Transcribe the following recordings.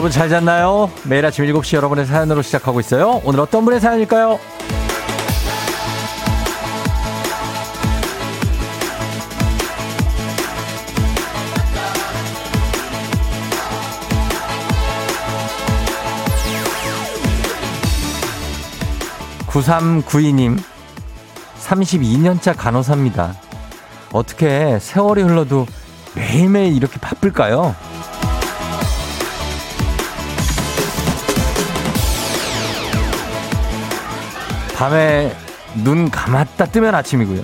여러분 잘 잤나요? 매일 아침 7시 여러분의 사연으로 시작하고 있어요. 오늘 어떤 분의 사연일까요? 9392님, 32년차 간호사입니다. 어떻게 세월이 흘러도 매일매일 이렇게 바쁠까요? 밤에 눈 감았다 뜨면 아침이고요.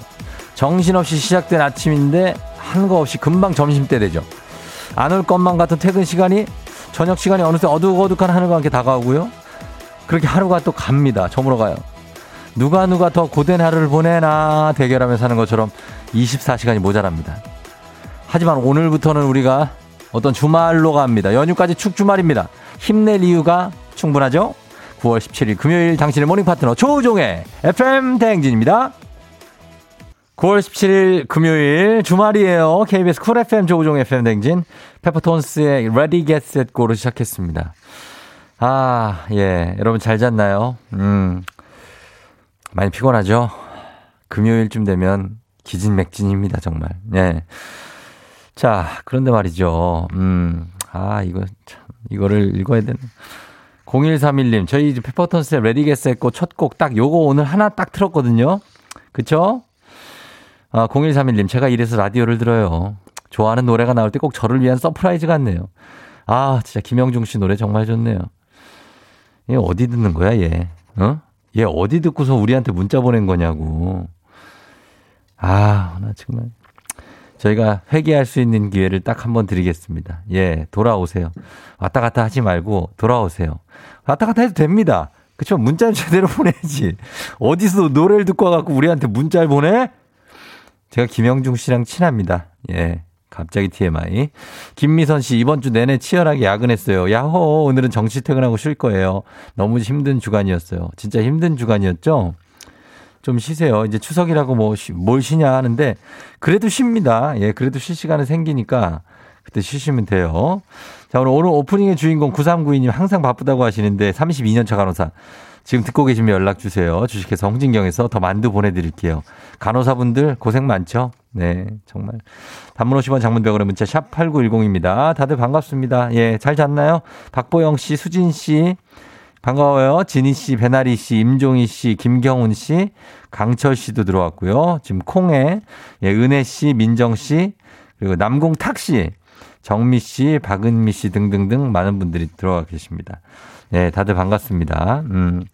정신없이 시작된 아침인데 한 거 없이 금방 점심때 되죠. 안 올 것만 같은 퇴근 시간이 저녁 시간이 어느새 어둑어둑한 하늘과 함께 다가오고요. 그렇게 하루가 또 갑니다. 저물어 가요. 누가 누가 더 고된 하루를 보내나 대결하며 사는 것처럼 24시간이 모자랍니다. 하지만 오늘부터는 우리가 어떤 주말로 갑니다. 연휴까지 축 주말입니다. 힘낼 이유가 충분하죠? 9월 17일 금요일 당신의 모닝 파트너 조우종의 FM 대행진입니다. 9월 17일 금요일 주말이에요. KBS 쿨 FM 조우종 FM 대행진 페퍼톤스의 Ready Get Set Go로 시작했습니다. 아, 예. 여러분 잘 잤나요? 음. 많이 피곤하죠? 금요일쯤 되면 기진맥진입니다, 정말. 예. 자, 그런데 말이죠. 음, 아, 이거 참, 이거를 읽어야 되는. 0131님, 저희 페퍼톤스의 Ready Get Set Go 첫곡 딱 요거 오늘 하나 딱 틀었거든요. 그쵸? 아, 0131님, 제가 이래서 라디오를 들어요. 좋아하는 노래가 나올 때 꼭 저를 위한 서프라이즈 같네요. 아, 진짜 김영중 씨 노래 정말 좋네요. 얘 어디 듣는 거야, 얘? 어? 얘 어디 듣고서 우리한테 문자 보낸 거냐고. 아, 나 정말. 저희가 회개할 수 있는 기회를 딱 한 번 드리겠습니다. 예, 돌아오세요. 왔다 갔다 하지 말고 돌아오세요. 왔다 갔다 해도 됩니다. 그쵸? 문자를 제대로 보내야지. 어디서 노래를 듣고 와갖고 우리한테 문자를 보내? 제가 김영중 씨랑 친합니다. 예. 갑자기 TMI. 김미선 씨, 이번 주 내내 치열하게 야근했어요. 야호, 오늘은 정시 퇴근하고 쉴 거예요. 너무 힘든 주간이었어요. 진짜 힘든 주간이었죠? 좀 쉬세요. 이제 추석이라고 뭐, 뭘 쉬냐 하는데, 그래도 쉽니다. 예, 그래도 쉴 시간은 생기니까, 그때 쉬시면 돼요. 자, 오늘, 오늘 오프닝의 주인공 9392님 항상 바쁘다고 하시는데, 32년차 간호사. 지금 듣고 계시면 연락 주세요. 주식회사 홍진경에서 더 만두 보내드릴게요. 간호사분들 고생 많죠? 네, 정말. 단문 50원 장문병원의 문자 샵 8910입니다. 다들 반갑습니다. 예, 잘 잤나요? 박보영 씨, 수진 씨, 반가워요. 진희 씨, 배나리 씨, 임종희 씨, 김경훈 씨, 강철 씨도 들어왔고요. 지금 콩에 예, 은혜 씨, 민정 씨, 그리고 남공탁 씨, 정미 씨, 박은미 씨 등등등 많은 분들이 들어와 계십니다. 예, 다들 반갑습니다. 음.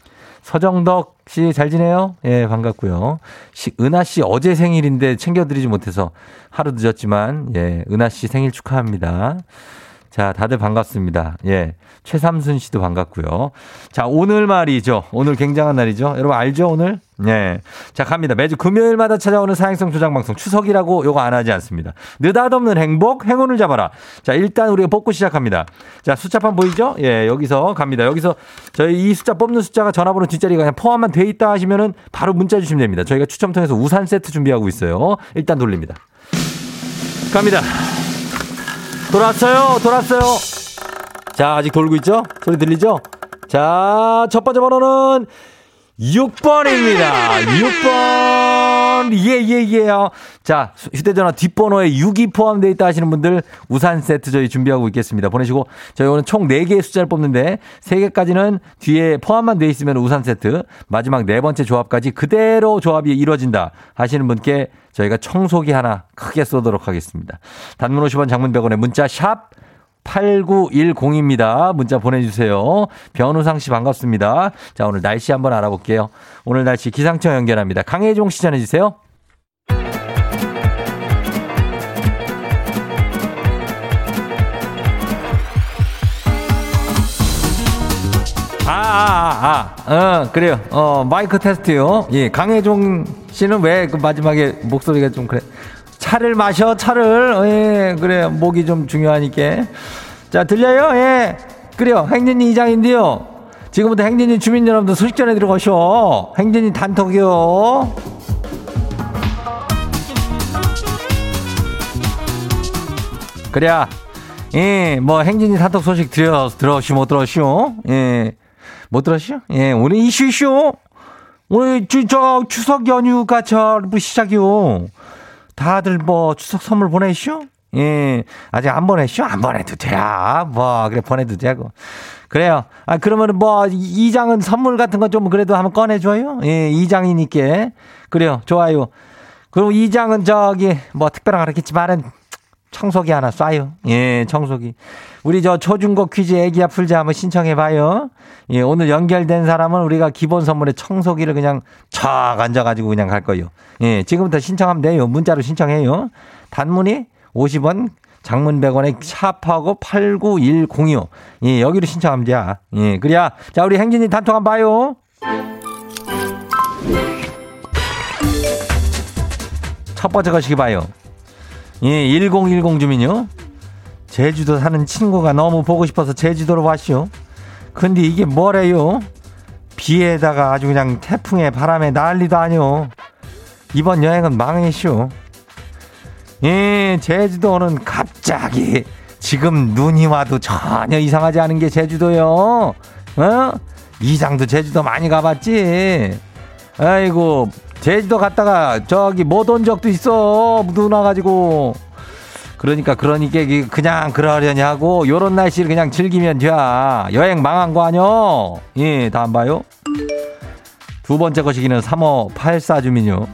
서정덕 씨 잘 지내요? 예, 반갑고요. 시, 은하 씨 어제 생일인데 챙겨드리지 못해서 하루 늦었지만, 예, 은하 씨 생일 축하합니다. 자, 다들 반갑습니다. 예. 최삼순 씨도 반갑고요. 자, 오늘 말이죠. 오늘 굉장한 날이죠. 여러분 알죠, 오늘? 예. 자, 갑니다. 매주 금요일마다 찾아오는 사행성 조장 방송 추석이라고 요거 안 하지 않습니다. 느닷없는 행복, 행운을 잡아라. 자, 일단 우리가 뽑고 시작합니다. 자, 숫자판 보이죠? 예, 여기서 갑니다. 여기서 저희 이 숫자 뽑는 숫자가 전화번호 뒷자리가 그냥 포함만 돼 있다 하시면은 바로 문자 주시면 됩니다. 저희가 추첨 통해서 우산 세트 준비하고 있어요. 일단 돌립니다. 갑니다. 돌았어요. 돌았어요. 자, 아직 돌고 있죠? 소리 들리죠? 자, 첫 번째 번호는 6번입니다. 6번. 예, 예, 예요. 자, 휴대전화 뒷번호에 6이 포함되어 있다 하시는 분들 우산 세트 저희 준비하고 있겠습니다. 보내시고 저희 오늘 총 4개의 숫자를 뽑는데 3개까지는 뒤에 포함만 되어 있으면 우산 세트 마지막 네 번째 조합까지 그대로 조합이 이루어진다 하시는 분께 저희가 청소기 하나 크게 쏘도록 하겠습니다. 단문 50원 장문 100원에 문자 샵 8910입니다. 문자 보내주세요. 변우상 씨 반갑습니다. 자, 오늘 날씨 한번 알아볼게요. 오늘 날씨 기상청 연결합니다. 강혜종 씨 전해주세요. 아, 아, 아, 어, 그래요. 어, 마이크 테스트요. 예, 강혜종 씨는 왜 그 마지막에 목소리가 좀 그래? 차를 마셔, 차를. 어, 예, 그래요. 목이 좀 중요하니까. 자, 들려요? 예. 그래요. 행진이 이장인데요. 지금부터 행진이 주민 여러분들 소식 전해 들어가셔. 행진이 단톡이요. 그래야 예, 뭐 행진이 단톡 소식 들어, 들었슈, 못 들었슈? 예. 못 들었슈? 예, 오늘 이슈 이슈. 오늘 주, 저 추석 연휴가 저뭐 시작이요. 다들 뭐 추석 선물 보내슈? 예, 아직 안 보냈슈? 안 보내도 돼. 뭐, 그래, 보내도 되고. 그래요. 아, 그러면 뭐, 이장은 선물 같은 거 좀 그래도 한번 꺼내줘요? 예, 이장이니까. 그래요. 좋아요. 그리고 이장은 저기, 뭐, 특별한 거 그렇겠지만은, 청소기 하나 쏴요. 예, 청소기. 우리 저 초중고 퀴즈 애기야 풀자 한번 신청해봐요. 예, 오늘 연결된 사람은 우리가 기본 선물에 청소기를 그냥 척 앉아가지고 그냥 갈 거예요. 예, 지금부터 신청하면 돼요. 문자로 신청해요. 단문이 50원, 장문 100원에 샵하고 89102호. 예, 여기로 신청하면 돼. 예, 그래야. 자, 우리 행진이 단톡 한번 봐요. 첫 번째 거시기 봐요. 예, 1010 주민요. 제주도 사는 친구가 너무 보고 싶어서 제주도로 왔쇼. 근데 이게 뭐래요? 비에다가 아주 그냥 태풍에 바람에 난리도 아니오. 이번 여행은 망했쇼. 예, 제주도는 갑자기 지금 눈이 와도 전혀 이상하지 않은 게 제주도요. 어? 이장도 제주도 많이 가봤지. 아이고, 제주도 갔다가 저기 못 온 적도 있어. 눈 와가지고. 그러니까 그러니까 그냥 그러려니 하고 요런 날씨를 그냥 즐기면 돼. 여행 망한 거 아뇨? 예, 다음 봐요. 두 번째 거시기는 3호 84 주민요.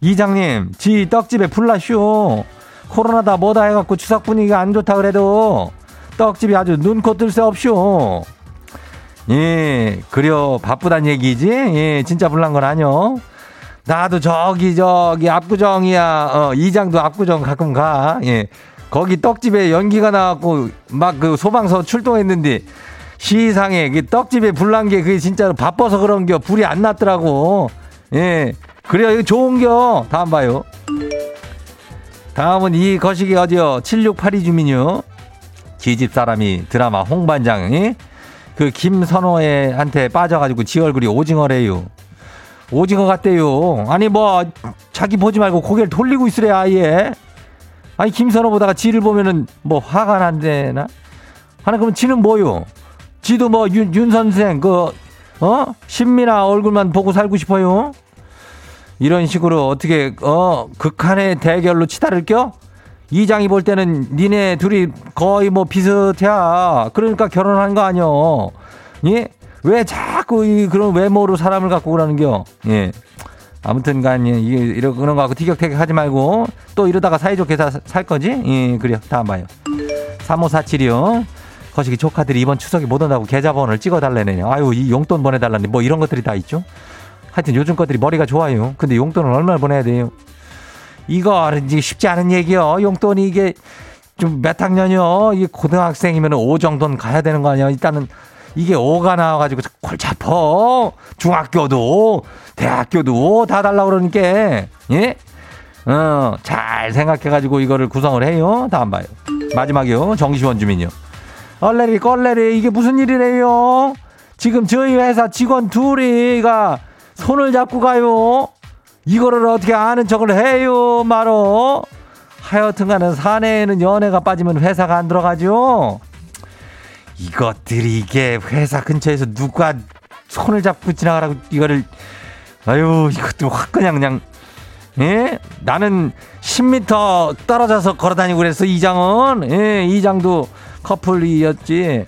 이장님, 지 떡집에 불나쇼. 코로나다 뭐다 해갖고 추석 분위기가 안 좋다 그래도 떡집이 아주 눈코 뜰 새 없쇼. 예, 그려 바쁘단 얘기지? 예, 진짜 불난 건 아뇨. 나도 저기 저기 압구정이야. 어, 이장도 압구정 가끔 가. 예. 거기 떡집에 연기가 나왔고 막 그 소방서 출동했는데 시상에 그 떡집에 불난 게 그게 진짜로 바빠서 그런겨 불이 안 났더라고. 예. 그래요. 이거 좋은겨. 다음 봐요. 다음은 이 거시기 어디요? 7682 주민요. 지집 사람이 드라마 홍반장이 그 김선호한테 빠져가지고 지 얼굴이 오징어래요. 오징어 같대요. 아니 뭐 자기 보지 말고 고개를 돌리고 있으래 아예. 아니 김선호 보다가 지를 보면은 뭐 화가 난대나? 하나 그러면 지는 뭐요? 지도 뭐 윤 윤 선생 그 어? 신민아 얼굴만 보고 살고 싶어요? 이런 식으로 어떻게 어 극한의 대결로 치달을 껴? 이장이 볼 때는 니네 둘이 거의 뭐 비슷해. 그러니까 결혼한 거 아니여. 예? 왜 자꾸 이 그런 외모로 사람을 갖고 그러는겨? 예. 아무튼 간, 예, 이게, 이런, 거 갖고 티격태격 하지 말고, 또 이러다가 사이좋게 사, 살 거지? 예, 그래요. 다음 봐요. 3547이요. 거시기 조카들이 이번 추석에 못 온다고 계좌번호를 찍어달래네요. 아유, 이 용돈 보내달라니. 뭐 이런 것들이 다 있죠? 하여튼 요즘 것들이 머리가 좋아요. 근데 용돈은 얼마나 보내야 돼요? 이거 이제 쉽지 않은 얘기요. 용돈이 이게 좀 몇 학년이요? 이게 고등학생이면 5 정도는 가야 되는 거 아니야? 일단은 이게 5가 나와가지고 골치 아파. 중학교도, 대학교도 다 달라고 그러니까, 예? 어, 잘 생각해가지고 이거를 구성을 해요. 다음 봐요. 마지막이요. 정시원 주민요. 얼레리, 껄레리, 이게 무슨 일이래요? 지금 저희 회사 직원 둘이가 손을 잡고 가요. 이거를 어떻게 아는 척을 해요, 말어? 하여튼 간에 사내에는 연애가 빠지면 회사가 안 들어가죠? 이것들이 이게 회사 근처에서 누가 손을 잡고 지나가라고 이거를 아유 이것도 확 그냥 그냥 예? 나는 10m 떨어져서 걸어다니고 그랬어 이장은. 예 이장도 커플이었지.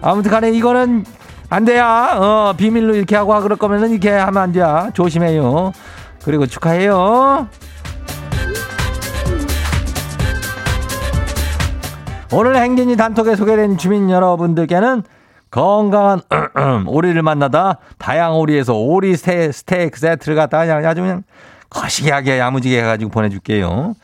아무튼 간에 이거는 안 돼야 어 비밀로 이렇게 하고 그럴 거면은 이렇게 하면 안 돼야. 조심해요. 그리고 축하해요 오늘 행진이 단톡에 소개된 주민 여러분들께는 건강한 오리를 만나다 다양 오리에서 오리 스테, 스테이크 세트를 갖다 아주 그냥 거시기하게 야무지게 해가지고 보내줄게요.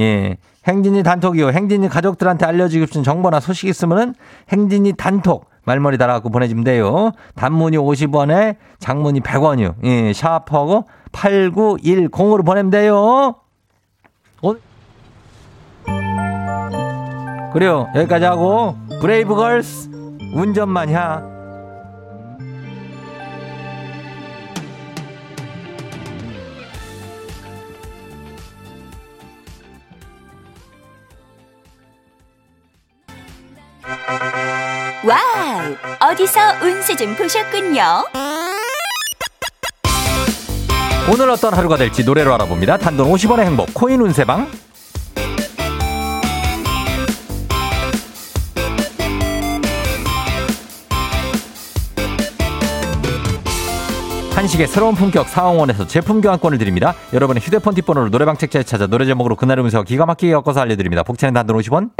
예. 행진이 단톡이요. 행진이 가족들한테 알려주고 싶은 정보나 소식 있으면은 행진이 단톡 말머리 달아갖고 보내주면 돼요. 단문이 50원에 장문이 100원이요. 예, 샤프하고 8910으로 보내면 돼요. 어? 그래요. 여기까지 하고 브레이브 걸스 운전만 해. 와우! 어디서 운세 좀 보셨군요. 오늘 어떤 하루가 될지 노래로 알아봅니다. 단돈 50원의 행복 코인 운세방. 한식의 새로운 품격 사홍원에서 제품 교환권을 드립니다. 여러분의 휴대폰 뒷번호로 노래방 책자에 찾아 노래 제목으로 그날의 운세와 기가 막히게 엮어서 알려드립니다. 복채는 단돈 50원.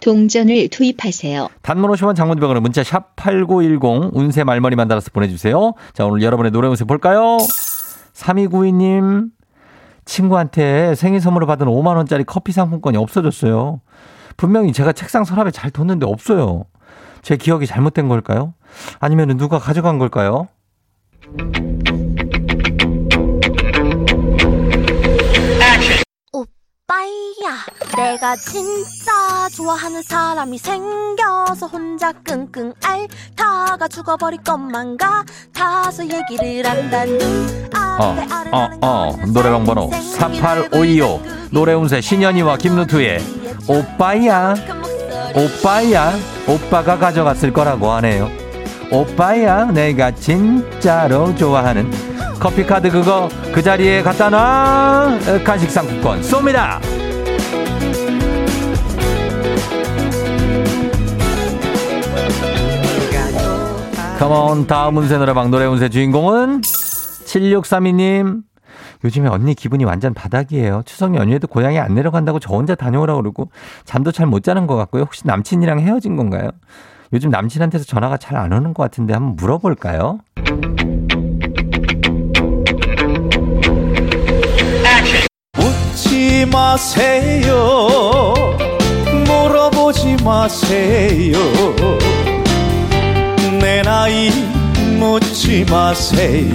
동전을 투입하세요. 단문 50원 장문 100원은 문자 샵 8910 운세 말머리만 달아서 보내주세요. 자 오늘 여러분의 노래 운세 볼까요? 3292님 친구한테 생일 선물로 받은 5만 원짜리 커피 상품권이 없어졌어요. 분명히 제가 책상 서랍에 잘 뒀는데 없어요. 제 기억이 잘못된 걸까요? 아니면 누가 가져간 걸까요? 오빠야 내가 진짜 좋아하는 사람이 생겨서 혼자 끙끙 앓다가 죽어버릴 것만 같아서 얘기를 한다는 어, 어, 어. 노래방 번호 48525. 노래운세 신현이와 김누투의 오빠야, 오빠야, 오빠가 가져갔을 거라고 하네요. 오빠야, 내가 진짜로 좋아하는 커피카드 그거 그 자리에 갖다 놔. 어, 간식 상품권 쏩니다. 컴온 다음 운세 노래방 노래 운세 주인공은 7632님 요즘에 언니 기분이 완전 바닥이에요. 추석 연휴에도 고향에 안 내려간다고 저 혼자 다녀오라고 그러고 잠도 잘 못 자는 것 같고요. 혹시 남친이랑 헤어진 건가요? 요즘 남친한테서 전화가 잘 안 오는 것 같은데 한번 물어볼까요? 묻지 마세요 물어보지 마세요 내 나이 묻지 마세요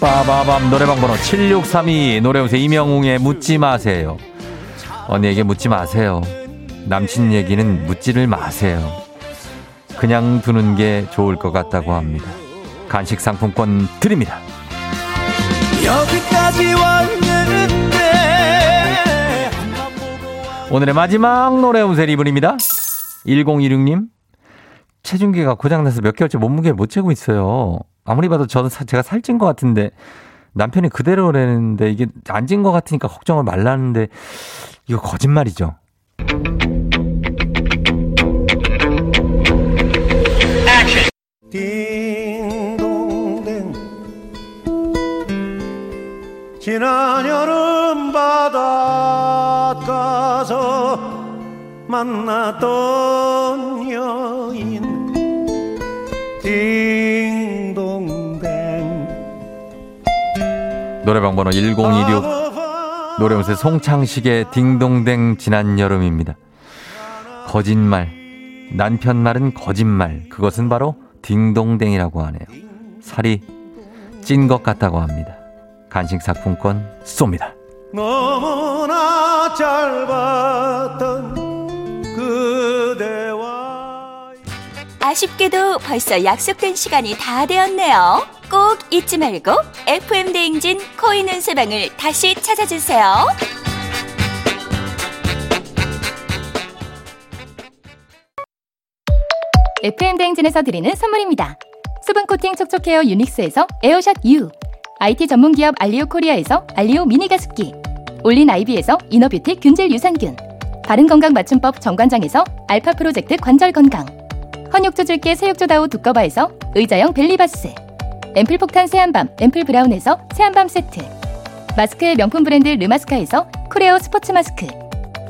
빠바밤 노래방 번호 7632 노래운세 이명웅의 묻지 마세요. 언니에게 묻지 마세요. 남친 얘기는 묻지를 마세요. 그냥 두는 게 좋을 것 같다고 합니다. 간식 상품권 드립니다. 오늘의 마지막 노래 운세 리 분입니다. 1016님. 체중계가 고장나서 몇 개월째 몸무게를 못 재고 있어요. 아무리 봐도 저는 사- 제가 살찐 것 같은데 남편이 그대로라는데 이게 안 찐 것 같으니까 걱정을 말라는데 이거 거짓말이죠. 지난 여름 바닷가서 만났던 여인 딩동댕 노래방 번호 1026 노래 운세 송창식의 딩동댕 지난 여름입니다. 거짓말. 남편 말은 거짓말. 그것은 바로 딩동댕이라고 하네요. 살이 찐 것 같다고 합니다. 간식 상품권 쏩니다. 너무나 짧았던 그대와 아쉽게도 벌써 약속된 시간이 다 되었네요. 꼭 잊지 말고 FM 대행진 코인 운세방을 다시 찾아주세요. FM 대행진에서 드리는 선물입니다. 수분 코팅 촉촉 헤어 유닉스에서 에어샷 U, IT 전문 기업 알리오 코리아에서 알리오 미니 가습기, 올린 아이비에서 이너뷰티 균질 유산균, 바른 건강 맞춤법 정관장에서 알파 프로젝트 관절 건강, 헌육조 줄게 새육조다우 두꺼바에서 의자형 벨리바스, 앰플 폭탄 새한밤 앰플 브라운에서 새한밤 세트, 마스크의 명품 브랜드 르마스카에서 코레오 스포츠 마스크,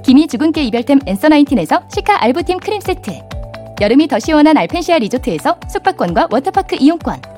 기미 주근깨 이별템 앤서 나인틴에서 시카 알부틴 크림 세트, 여름이 더 시원한 알펜시아 리조트에서 숙박권과 워터파크 이용권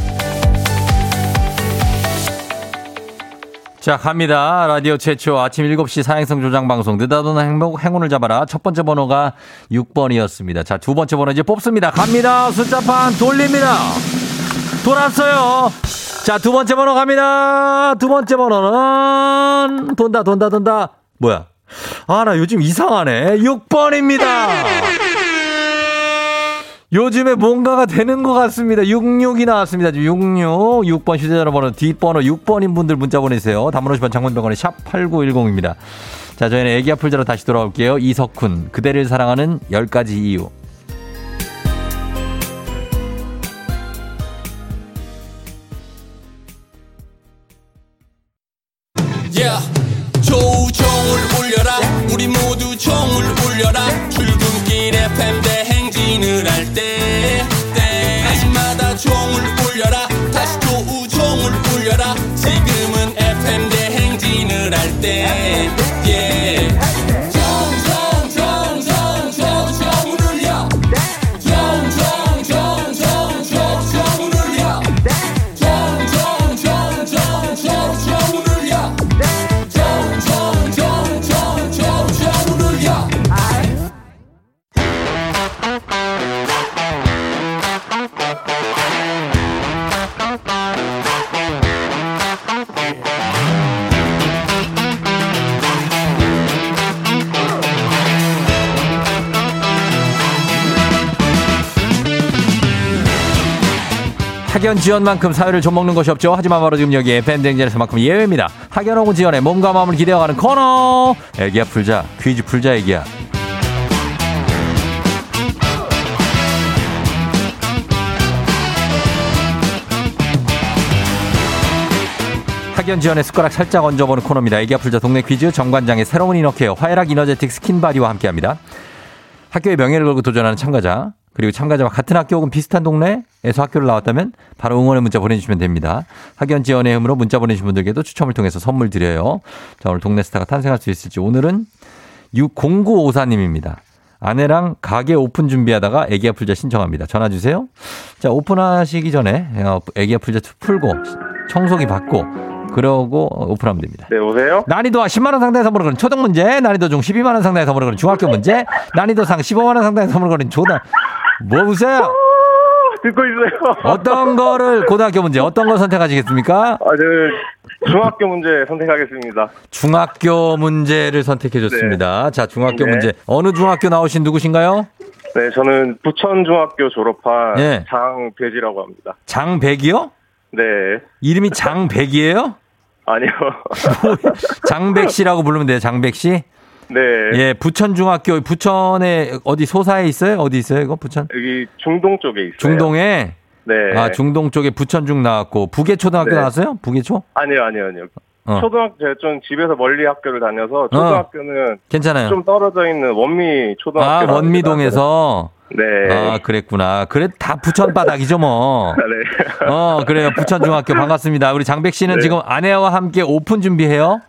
자, 갑니다. 라디오 최초 아침 7시 사행성 조장 방송. 느닷없는 행복, 행운을 잡아라. 첫 번째 번호가 6번이었습니다. 자, 두 번째 번호 이제 뽑습니다. 갑니다. 숫자판 돌립니다. 돌았어요. 자, 두 번째 번호 갑니다. 두 번째 번호는 돈다, 돈다, 돈다. 뭐야? 아, 나 요즘 이상하네. 6번입니다. 요즘에 뭔가가 되는 것 같습니다. 66이 나왔습니다. 66. 6번 휴대전화 번호 뒷번호 6번인 분들 문자 보내세요. 담으로 10번 장문병원의 샵 8910입니다. 자, 저희는 애기 아플 자로 다시 돌아올게요. 이석훈. 그대를 사랑하는 10가지 이유. 학연 지연만큼 사회를 좀먹는 것이 없죠. 하지만 바로 지금 여기 FM대행진에서만큼 예외입니다. 학연 혹은 지연에 몸과 마음을 기대어가는 코너. 애기야 풀자. 퀴즈 풀자 애기야. 학연 지연의 숟가락 살짝 얹어보는 코너입니다. 애기야 풀자 동네 퀴즈 정관장의 새로운 이너케어 화해락 이너제틱 스킨바디와 함께합니다. 학교의 명예를 걸고 도전하는 참가자 그리고 참가자와 같은 학교 혹은 비슷한 동네에서 학교를 나왔다면 바로 응원의 문자 보내주시면 됩니다. 학연 지연의 힘으로 문자 보내주신 분들께도 추첨을 통해서 선물 드려요. 자 오늘 동네 스타가 탄생할 수 있을지 오늘은 60954님입니다. 아내랑 가게 오픈 준비하다가 애기야 풀자 신청합니다. 전화 주세요. 자 오픈하시기 전에 어, 애기야 풀자 풀고 청소기 받고 그러고 오픈하면 됩니다. 네, 오세요? 난이도 10만 원 상당의 선물을 거는 초등 문제, 난이도 중 12만 원 상당의 선물을 거는 중학교 문제, 난이도 상 15만 원 상당의 선물을 거는 초등 뭐 보세요? 듣고 있어요. 어떤 거를 고등학교 문제, 어떤 거 선택하시겠습니까? 아, 저 중학교 문제 선택하겠습니다. 중학교 문제를 선택해 줬습니다. 자, 중학교 네. 문제. 어느 중학교 나오신 누구신가요? 네, 저는 부천 중학교 졸업한 예. 장배지라고 합니다. 장백이요? 네, 이름이 장백이에요? 아니요. 장백 씨라고 부르면 돼요, 장백 씨? 네, 예, 부천 중학교, 부천에 어디 소사에 있어요? 어디 있어요, 이거 부천? 여기 중동 쪽에 있어요. 중동에? 네. 아, 중동 쪽에 부천중 나왔고, 북예초등학교 네. 나왔어요? 북예초? 아니요, 아니요, 아니요. 어. 초등학교 제가 좀 집에서 멀리 학교를 다녀서 초등학교는 괜찮아요. 좀 떨어져 있는 원미 초등학교. 아, 원미동에서? 네. 아, 그랬구나. 그래, 다 부천 바닥이죠, 뭐. 네. 어, 그래요. 부천 중학교 반갑습니다. 우리 장백 씨는 네. 지금 아내와 함께 오픈 준비해요?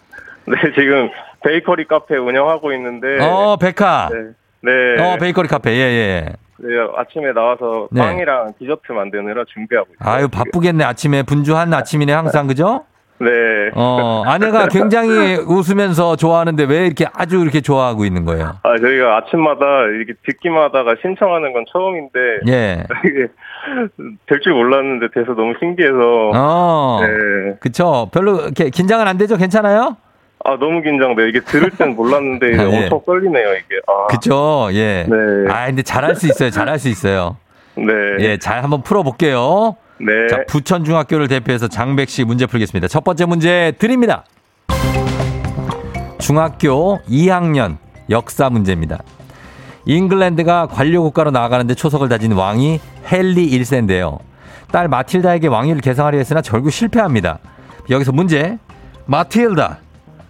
네, 지금 베이커리 카페 운영하고 있는데. 어, 백화. 네. 네. 어, 베이커리 카페. 예, 예. 네, 아침에 나와서 네. 빵이랑 디저트 만드느라 준비하고 있어요. 아유, 바쁘겠네. 아침에 분주한 아침이네, 항상. 그죠? 네. 어, 아내가 굉장히 웃으면서 좋아하는데 왜 이렇게 아주 이렇게 좋아하고 있는 거예요? 아, 저희가 아침마다 이렇게 듣기만 하다가 신청하는 건 처음인데. 예. 이게 될 줄 몰랐는데 돼서 너무 신기해서. 어. 네. 그쵸. 별로 이렇게 긴장은 안 되죠? 괜찮아요? 아, 너무 긴장돼요. 이게 들을 땐 몰랐는데 예. 엄청 떨리네요, 이게. 아. 그쵸. 예. 네. 아, 근데 잘할 수 있어요. 잘할 수 있어요. 네. 예, 잘 한번 풀어볼게요. 네. 자, 부천중학교를 대표해서 장백 씨 문제 풀겠습니다. 첫 번째 문제 드립니다. 중학교 2학년 역사 문제입니다. 잉글랜드가 관료 국가로 나아가는데 초석을 다진 왕이 헨리 1세인데요. 딸 마틸다에게 왕위를 계승하려 했으나 결국 실패합니다. 여기서 문제. 마틸다.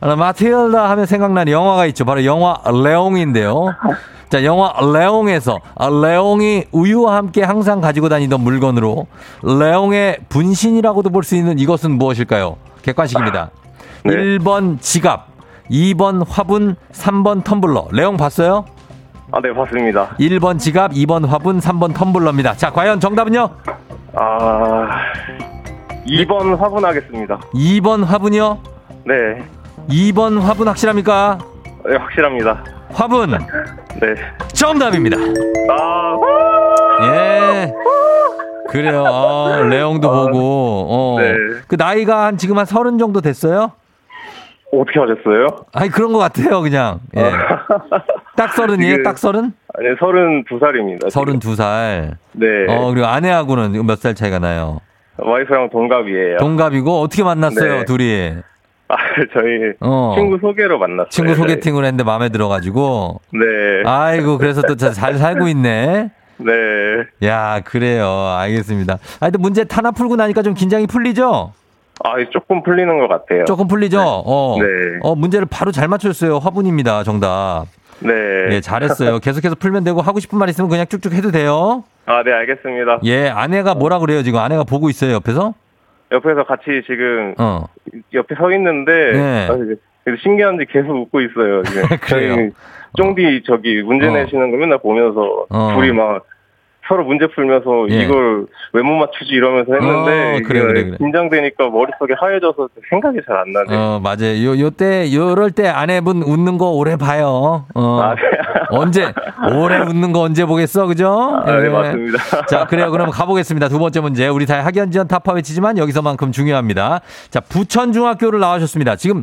아, 마틸다 하면 생각나는 영화가 있죠. 바로 영화 레옹인데요. 자, 영화 레옹에서 아, 레옹이 우유와 함께 항상 가지고 다니던 물건으로 레옹의 분신이라고도 볼 수 있는 이것은 무엇일까요? 객관식입니다. 네. 1번 지갑, 2번 화분, 3번 텀블러. 레옹 봤어요? 아, 네, 봤습니다. 1번 지갑, 2번 화분, 3번 텀블러입니다. 자, 과연 정답은요? 아, 2번 화분 하겠습니다. 2번 화분이요? 네. 2번 화분 확실합니까? 네, 확실합니다. 화분 네. 정답입니다. 아, 예. 그래요. 아, 레옹도 보고. 어. 네. 그 나이가 한 지금 한 서른 정도 됐어요? 어떻게 하셨어요? 아니 그런 것 같아요, 그냥. 예. 딱 서른이에요? 딱 서른? 아니, 32살입니다. 서른 두 살. 네. 어 그리고 아내하고는 몇 살 차이가 나요? 와이프랑 동갑이에요. 동갑이고 어떻게 만났어요, 네. 둘이? 아, 저희 어. 친구 소개로 만났어요. 친구 네. 소개팅을 했는데 마음에 들어가지고. 네. 아이고 그래서 또 잘 살고 있네. 네. 야 그래요. 알겠습니다. 하여튼 문제 하나 풀고 나니까 좀 긴장이 풀리죠? 아, 조금 풀리는 것 같아요. 조금 풀리죠? 어. 네. 어, 문제를 바로 잘 맞췄어요. 화분입니다. 정답. 네. 예, 잘했어요. 계속해서 풀면 되고 하고 싶은 말 있으면 그냥 쭉쭉 해도 돼요. 아, 네, 알겠습니다. 예, 아내가 뭐라 그래요? 지금 아내가 보고 있어요. 옆에서? 옆에서 같이 지금 어. 옆에 서 있는데 네. 아, 신기한지 계속 웃고 있어요. 그래요? 저희 쫑디 저기 문제 어. 내시는 거 맨날 보면서 어. 둘이 막 서로 문제 풀면서 예. 이걸 왜 못 맞추지 이러면서 했는데 어, 그래, 그래, 그래. 긴장되니까 머릿속에 하얘져서 생각이 잘 안 나네요. 어, 맞아요. 요, 요 때, 요럴 때 아내분 웃는 거 오래 봐요. 어. 아, 네. 언제, 오래 웃는 거 언제 보겠어? 그죠? 아, 네, 예. 맞습니다. 자, 그래요. 그럼 가보겠습니다. 두 번째 문제. 우리 다 학연지원 타파 외치지만 여기서만큼 중요합니다. 자, 부천중학교를 나와셨습니다. 지금,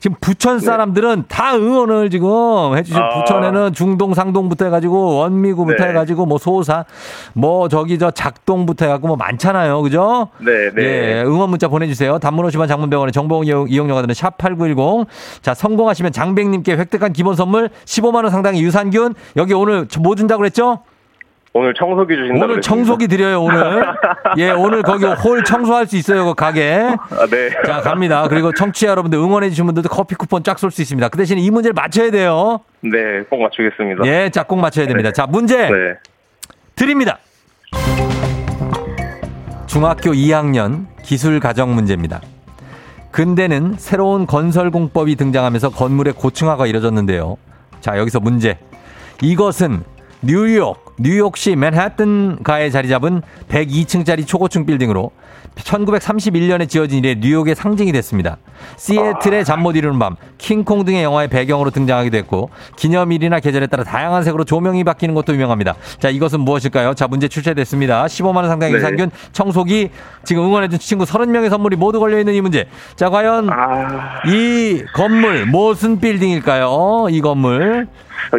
지금 부천 사람들은 다 응원을 지금 네. 아. 부천에는 중동, 상동부터 해가지고, 원미구부터 네. 해가지고, 뭐 소사, 뭐 저기 저 작동부터 해가지고 뭐 많잖아요. 그죠? 네, 네. 예, 응원 문자 보내주세요. 단문 50원 장문병원의 정보 이용료가 드는 샵 8910. 자, 성공하시면 장백님께 획득한 기본 선물 15만 원 상당의 유산균. 여기 오늘 뭐 준다고 그랬죠? 오늘 청소기 주신다고 오늘. 청소기 드려요, 오늘. 예, 오늘 거기 홀 청소할 수 있어요, 그 가게. 아, 네. 자, 갑니다. 그리고 청취자 여러분들 응원해 주신 분들도 커피 쿠폰 쫙 쏠 수 있습니다. 그 대신에 이 문제를 맞춰야 돼요. 네, 꼭 맞추겠습니다. 예, 자, 꼭 맞춰야 됩니다. 자, 문제 네. 드립니다. 중학교 2학년 기술 가정 문제입니다. 근대는 새로운 건설 공법이 등장하면서 건물의 고층화가 이뤄졌는데요. 자, 여기서 문제. 이것은 뉴욕, 뉴욕시 맨하튼가에 자리 잡은 102층짜리 초고층 빌딩으로 1931년에 지어진 이래 뉴욕의 상징이 됐습니다. 시애틀의 잠 못 이루는 밤, 킹콩 등의 영화의 배경으로 등장하기도 했고 기념일이나 계절에 따라 다양한 색으로 조명이 바뀌는 것도 유명합니다. 자, 이것은 무엇일까요? 자, 문제 출제됐습니다. 15만 원 상당의 네. 유산균, 청소기, 지금 응원해 준 친구 30명의 선물이 모두 걸려 있는 이 문제. 자, 과연 아, 이 건물 무슨 빌딩일까요? 이 건물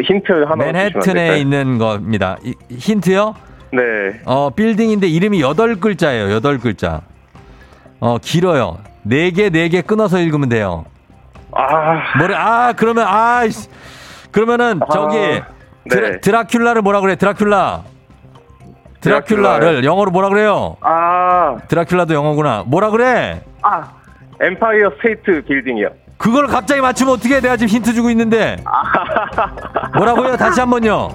힌트 하나 맨해튼에? 있는 겁니다. 이- 힌트요? 네. 어, 빌딩인데 이름이 여덟 글자예요. 여덟 글자. 어, 길어요. 네 개, 네 개 끊어서 읽으면 돼요. 아, 뭐래, 아, 그러면, 아, 씨. 그러면은, 저기, 네. 드라, 드라큘라를 뭐라 그래, 드라큘라. 드라큘라를 영어로 뭐라 그래요? 아, 드라큘라도 영어구나. 뭐라 그래? 아, 엠파이어 스테이트 빌딩이요. 그걸 갑자기 맞추면 어떻게 해? 내가 지금 힌트 주고 있는데. 뭐라고요? 다시 한 번요.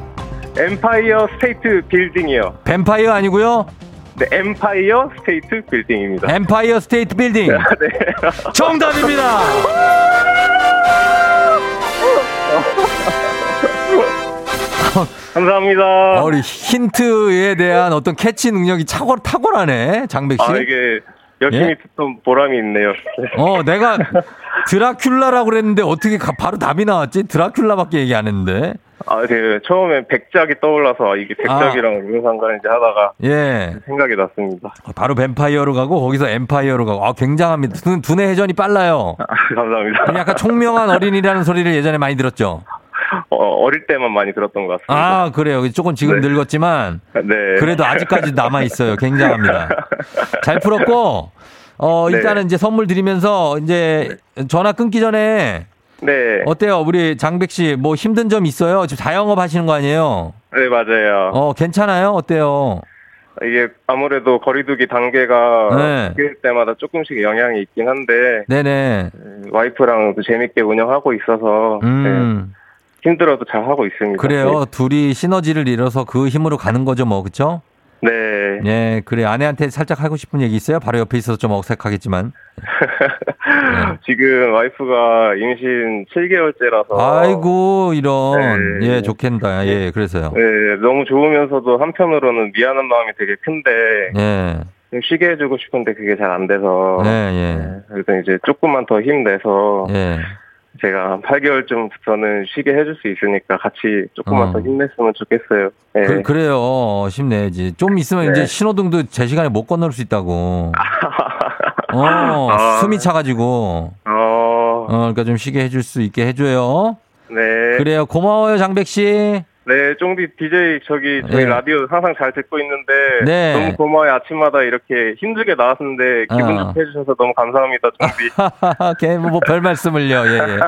엠파이어 스테이트 빌딩이요. 뱀파이어 아니고요. 네, 엠파이어 스테이트 빌딩입니다. 엠파이어 스테이트 빌딩. 네. 정답입니다. 감사합니다. 우리 힌트에 대한 어떤 캐치 능력이 탁월, 탁월하네, 장백 씨. 아, 이게 열심히 예? 듣던 보람이 있네요. 어, 내가 드라큘라라고 그랬는데 어떻게 가- 바로 답이 나왔지? 드라큘라밖에 얘기 안 했는데. 아, 네, 처음엔 백작이 떠올라서 이게 백작이랑 무슨 상관인지 하다가 예. 생각이 났습니다. 바로 뱀파이어로 가고 거기서 엠파이어로 가고. 아, 굉장합니다. 두, 두뇌 회전이 빨라요. 아, 감사합니다. 약간 총명한 어린이라는 소리를 예전에 많이 들었죠. 어, 어릴 때만 많이 들었던 것 같습니다. 아, 그래요. 조금 지금 네. 늙었지만 네. 그래도 아직까지 남아 있어요. 굉장합니다. 잘 풀었고 어 네. 일단은 이제 선물 드리면서 이제 전화 끊기 전에 네. 어때요? 우리 장백 씨, 뭐 힘든 점 있어요? 지금 자영업 하시는 거 아니에요? 네, 맞아요. 어, 괜찮아요? 어때요? 이게 아무래도 거리두기 단계가 네. 바뀔 때마다 조금씩 영향이 있긴 한데 네네. 와이프랑 또 재밌게 운영하고 있어서 네, 음, 힘들어도 잘 하고 있습니다. 그래요. 둘이 시너지를 잃어서 그 힘으로 가는 거죠, 뭐, 그쵸? 네. 예, 그래. 아내한테 살짝 하고 싶은 얘기 있어요? 바로 옆에 있어서 좀 어색하겠지만. 네. 지금 와이프가 임신 7개월째라서 아이고, 이런. 어. 네. 예, 좋겠다. 예, 그래서요. 네, 너무 좋으면서도 한편으로는 미안한 마음이 되게 큰데 예, 좀 쉬게 해주고 싶은데 그게 잘 안 돼서 예, 예. 네, 그래서 이제 조금만 더 힘내서 예. 제가 한 8개월쯤부터는 쉬게 해줄 수 있으니까 같이 조금만 어. 더 힘냈으면 좋겠어요. 네. 그, 그래요. 힘내야지. 좀 있으면 네. 이제 신호등도 제 시간에 못 건널 수 있다고. 어, 아. 숨이 차가지고. 어, 어, 그러니까 좀 쉬게 해줄 수 있게 해줘요. 네. 그래요. 고마워요, 장백 씨. 네, 쫑디 DJ 저기 저희 네. 라디오 항상 잘 듣고 있는데 네. 너무 고마워요. 아침마다 이렇게 힘들게 나왔는데 기분 어. 좋게 해주셔서 너무 감사합니다, 쫑디. 걔 뭐별 말씀을요. 예, 예.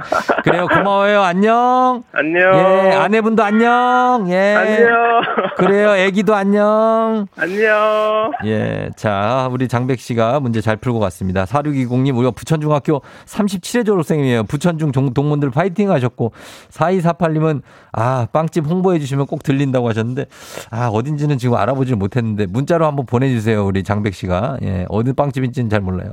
그래요. 고마워요. 안녕. 안녕. 예, 아내분도 안녕. 예. 안녕. 그래요. 애기도 안녕. 안녕. 예. 자, 우리 장백 씨가 문제 잘 풀고 갔습니다. 4620님, 우리가 부천중학교 37회 졸업생이에요. 부천중 종- 동문들 파이팅 하셨고, 4248님은, 아, 빵집 홍보 해 주시면 꼭 들린다고 하셨는데, 아, 어딘지는 지금 알아보질 못했는데, 문자로 한번 보내주세요. 우리 장백 씨가. 예, 어느 빵집인지는 잘 몰라요.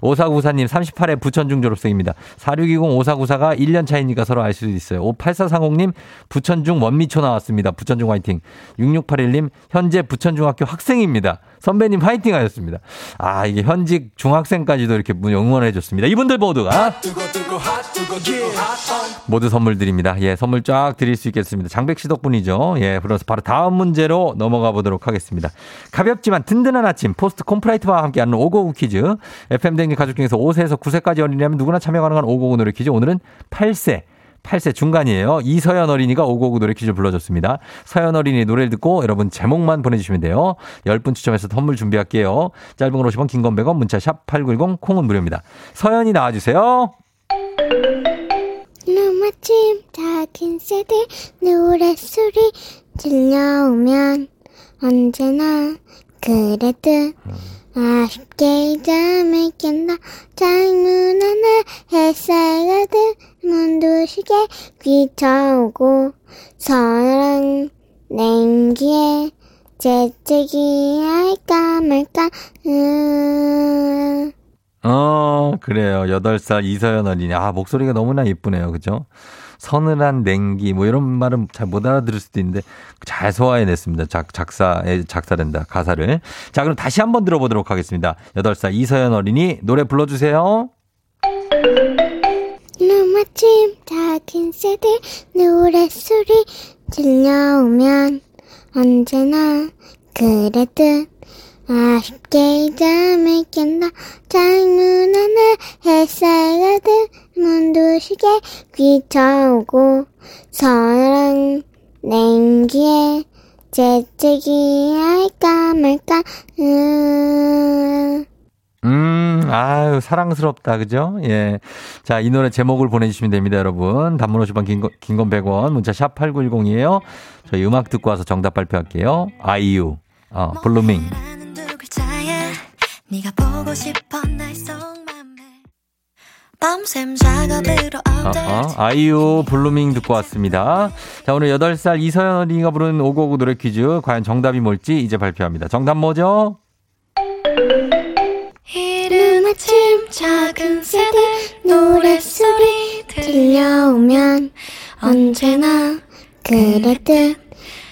5494님, 38회 부천중 졸업생입니다. 4620 5494가 1년 차이니까 서로 알 수도 있어요. 58430님, 부천중 원미초 나왔습니다. 부천중 화이팅. 6681님, 현재 부천중학교 학생입니다. 선배님 화이팅 하셨습니다. 아, 이게 현직 중학생까지도 이렇게 응원해 줬습니다. 이분들 모두가 모두 선물 드립니다. 예, 선물 쫙 드릴 수 있겠습니다. 장백 씨 덕분이죠. 예, 그래서 바로 다음 문제로 넘어가 보도록 하겠습니다. 가볍지만 든든한 아침 포스트 콘푸라이트와 함께하는 오고구 퀴즈. FM 댕기 가족 중에서 5세에서 9세까지 어린이라면 누구나 참여 가능한 오고구 노래 퀴즈. 오늘은 8세. 8세 중간이에요. 이서연 어린이가 오고구 노래 퀴즈 불러줬습니다. 서연 어린이 노래를 듣고 여러분 제목만 보내주시면 돼요. 10분 추첨해서 선물 준비할게요. 짧은 걸 50원, 긴 건 100원, 문자 샵 8910, 콩은 무료입니다. 서연이 나와주세요. 눈마침 작은 새들 노랫소리 들려오면 언제나 그래듯 아쉽게 잠을 깬다 창문 하나 햇살 가득 눈부시게 비춰오고 서늘한 냉기에 재채기 할까 말까 음. 어, 그래요. 8살 이서연 어린이. 아, 목소리가 너무나 예쁘네요. 그죠? 서늘한 냉기, 뭐 이런 말은 잘 못 알아들을 수도 있는데 잘 소화해냈습니다. 작, 작사에 작사된다. 가사를. 자, 그럼 다시 한번 들어보도록 하겠습니다. 8살 이서연 어린이 노래 불러주세요. 눈마침 작은 새들 노랫소리 들려오면 언제나 그래듯 아쉽게 잠을 깬다 창문 하나 햇살 가득 눈부시게 비춰오고 서늘한 냉기에 재채기 할까 말까 음. 음, 아유, 사랑스럽다. 그죠? 예. 자, 이 노래 제목을 보내주시면 됩니다, 여러분. 단문 50원, 긴 건, 긴건 100원, 문자 샵 8910이에요. 저희 음악 듣고 와서 정답 발표할게요. 아이유, 어, Blueming. 작업으로 어, 어, 아이유 Blueming 듣고 왔습니다. 자, 오늘 8살 이서연 어린이가 부른 오고오고 노래 퀴즈. 과연 정답이 뭘지 이제 발표합니다. 정답 뭐죠? 이른 아침 작은 새들 노랫소리 들려오면 언제나 그랬듯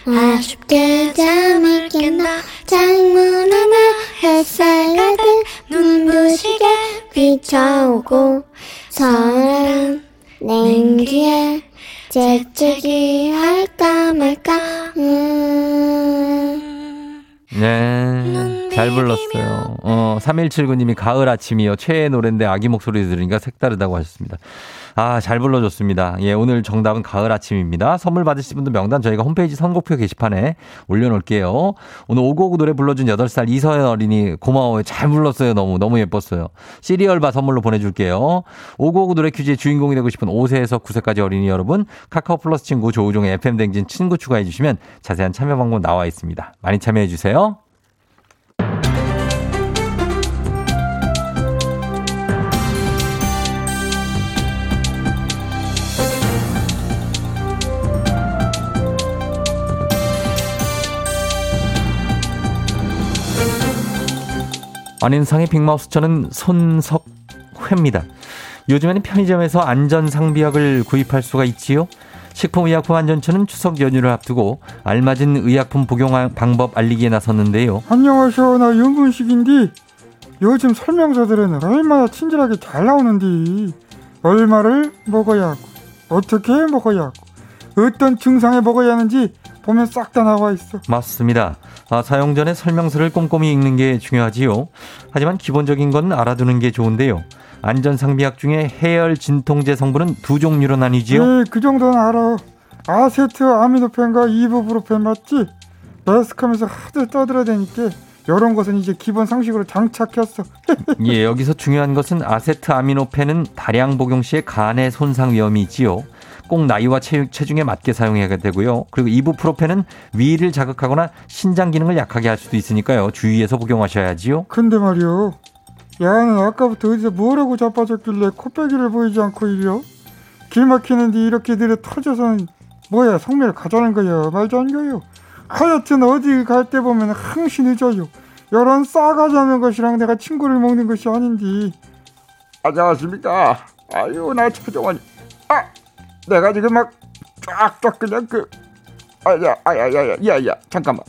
아쉽게 잠을 깬다 창문 하나 햇살 가득 눈부시게 비춰오고 서늘한 냉기에 재채기 할까 말까 음. 네. 잘 불렀어요. 어, 3179님이 가을 아침이요. 최애 노래인데 아기 목소리 들으니까 색다르다고 하셨습니다. 아, 잘 불러줬습니다. 예, 오늘 정답은 가을 아침입니다. 선물 받으실 분들 명단 저희가 홈페이지 선곡표 게시판에 올려놓을게요. 오늘 오고오고 노래 불러준 8살 이서연 어린이 고마워요. 잘 불렀어요. 너무, 너무 예뻤어요. 시리얼바 선물로 보내줄게요. 오고오고 노래 퀴즈의 주인공이 되고 싶은 5세에서 9세까지 어린이 여러분, 카카오 플러스 친구 조우종의 FM댕진 친구 추가해주시면 자세한 참여 방법 나와 있습니다. 많이 참여해주세요. 안인상의 빅마우스 저는 손석회입니다. 요즘에는 편의점에서 안전상비약을 구입할 수가 있지요. 식품의약품안전처는 추석 연휴를 앞두고 알맞은 의약품 복용 방법 알리기에 나섰는데요. 안녕하세요. 나 윤분식인데 요즘 설명서들은 얼마나 친절하게 잘 나오는데 얼마를 먹어야 하고 어떻게 먹어야 하고 어떤 증상에 먹어야 하는지 보면 싹 다 나와 있어. 맞습니다. 아, 사용 전에 설명서를 꼼꼼히 읽는 게 중요하지요. 하지만 기본적인 건 알아두는 게 좋은데요. 안전상비약 중에 해열 진통제 성분은 두 종류로 나뉘지요. 네, 그 정도는 알아. 아세트 아미노펜과 이부브로펜 맞지? 매스컴에서 하도 떠들어대니까 이런 것은 이제 기본 상식으로 장착했어. 예, 여기서 중요한 것은 아세트 아미노펜은 다량 복용 시에 간의 손상 위험이 있지요. 꼭 나이와 체 중에 맞게 사용해야 되고요. 그리고 이부프로펜은 위를 자극하거나 신장 기능을 약하게 할 수도 있으니까요. 주의해서 복용하셔야지요. 근데 말이요. 야는 아까부터 어디서 뭐라고 자빠졌길래 코빼기를 보이지 않고 이려? 길 막히는데 이렇게 들여 터져서는 뭐야 성매를 가자는 거야 말도 안 돼요. 하여튼 어디 갈 때 보면 항시 늦어요. 이런 싸가지 없는 것이랑 내가 친구를 먹는 것이 아닌데. 안녕하십니까. 아유 나 최정원. 아 내가 지금 막 쫙쫙 그냥 그 아야 아야야야 야야 잠깐만.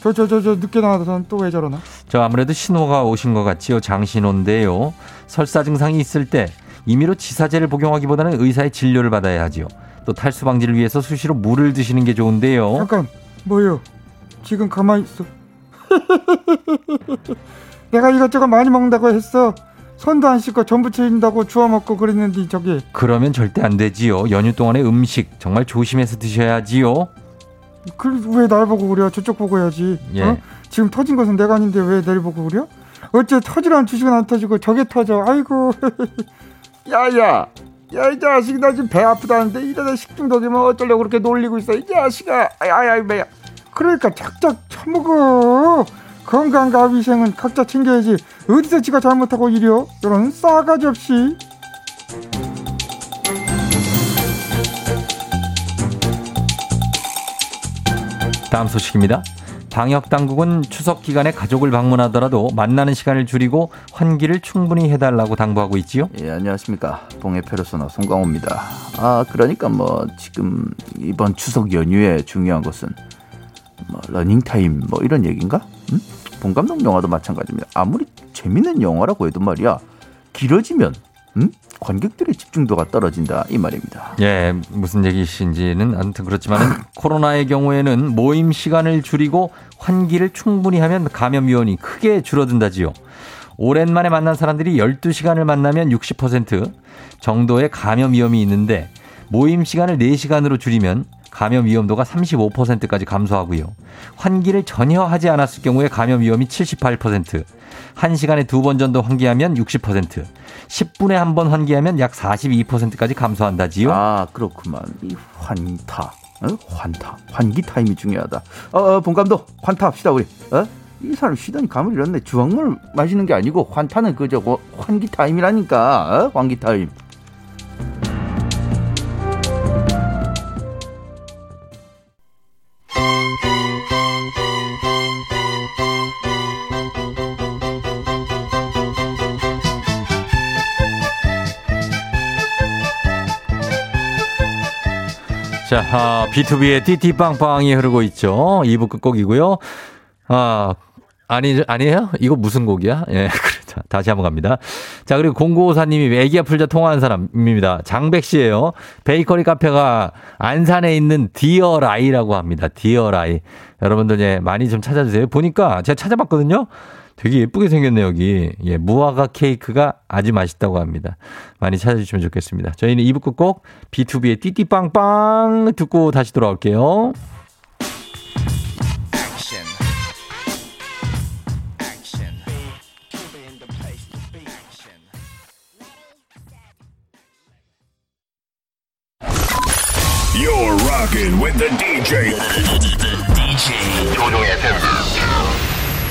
저 저 저 저 늦게 나와서 또왜 저러나? 저 아무래도 신호가 오신 것 같지요. 장신호인데요. 설사 증상이 있을 때 임의로 지사제를 복용하기보다는 의사의 진료를 받아야 하지요. 또 탈수 방지를 위해서 수시로 물을 드시는 게 좋은데요. 잠깐 뭐요? 지금 가만히 있어. 내가 이것저것 많이 먹는다고 했어. 손도 안 씻고 전부 채인다고 주워 먹고 그랬는데 저기. 그러면 절대 안 되지요. 연휴 동안의 음식 정말 조심해서 드셔야지요. 그왜 날 보고 그래? 저쪽 보고 해야지. 예. 어? 지금 터진 것은 내가 아닌데 왜 날 보고 그래? 어째 터지라는 주식은 안 터지고 저게 터져. 아이고. 야야. 야 이 자식 나 지금 배 아프다는데 이러다 식중독이면 어쩌려고 그렇게 놀리고 있어 이 자식아 아야 매야 그러니까 작작 처먹어 건강과 위생은 각자 챙겨야지 어디서 지가 잘못하고 이려 이런 싸가지 없이 다음 소식입니다. 방역 당국은 추석 기간에 가족을 방문하더라도 만나는 시간을 줄이고 환기를 충분히 해달라고 당부하고 있지요. 예, 안녕하십니까. 봉해 페르소나 송강호입니다. 아, 그러니까 뭐 지금 이번 추석 연휴에 중요한 것은 뭐 러닝 타임 뭐 이런 얘기인가? 음? 봉 감독 영화도 마찬가지입니다. 아무리 재밌는 영화라고 해도 말이야 길어지면 음? 관객들의 집중도가 떨어진다 이 말입니다. 예, 무슨 얘기신지는 아무튼 그렇지만 코로나의 경우에는 모임 시간을 줄이고 환기를 충분히 하면 감염 위험이 크게 줄어든다지요. 오랜만에 만난 사람들이 12시간을 만나면 60% 정도의 감염 위험이 있는데 모임 시간을 4시간으로 줄이면 감염 위험도가 35%까지 감소하고요. 환기를 전혀 하지 않았을 경우에 감염 위험이 78%, 1시간에 두 번 정도 환기하면 60%, 10분에 한 번 환기하면 약 42%까지 감소한다지요. 아, 그렇구만. 이 환타. 어? 환타. 환기 타임이 중요하다. 어, 어, 본 감독. 환타 합시다, 우리. 어? 이 사람 쉬더니 감을 잃었네. 주황물 마시는 게 아니고 환타는 그저 환기 타임이라니까. 어? 환기 타임. 자, 아, B2B의 띠띠빵빵이 흐르고 있죠. 2부 끝곡이고요. 아, 아니, 아니에요? 이거 무슨 곡이야? 예, 그렇죠. 자, 다시 한번 갑니다. 자, 그리고 공고사님이 애기야 풀자 통화한 사람입니다. 장백 씨예요 베이커리 카페가 안산에 있는 디어라이라고 합니다. 디어라이. 여러분들 예, 많이 좀 찾아주세요. 보니까 제가 찾아봤거든요. 되게 예쁘게 생겼네, 여기. 예, 무화과 케이크가 아주 맛있다고 합니다. 많이 찾아주시면 좋겠습니다. 저희는 2부 끝곡 B2B의 띠띠빵빵 듣고 다시 돌아올게요. You're rocking with the DJ. DJ 조종의 FM.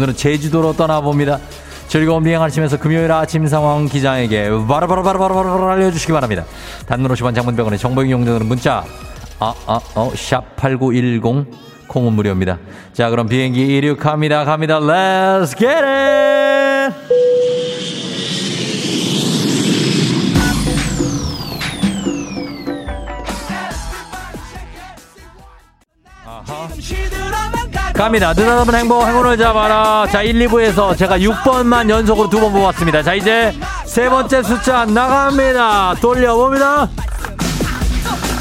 늘은 제주도로 떠나봅니다. 즐거운 비행하시면서 금요일 아침 상황 기장에게 바로바로바로바로바로 알려주시기 바랍니다. 단문 50원 장문병원의 정보 이용자들은 문자 아, 아, 어, 샵8910 콩은 무료입니다. 자, 그럼 비행기 이륙합니다. 갑니다. Let's get it! 갑니다. 느닷없는 행복, 행운을 잡아라. 자, 1, 2부에서 제가 6번만 연속으로 두 번 뽑았습니다. 자, 이제 세 번째 숫자 나갑니다. 돌려봅니다.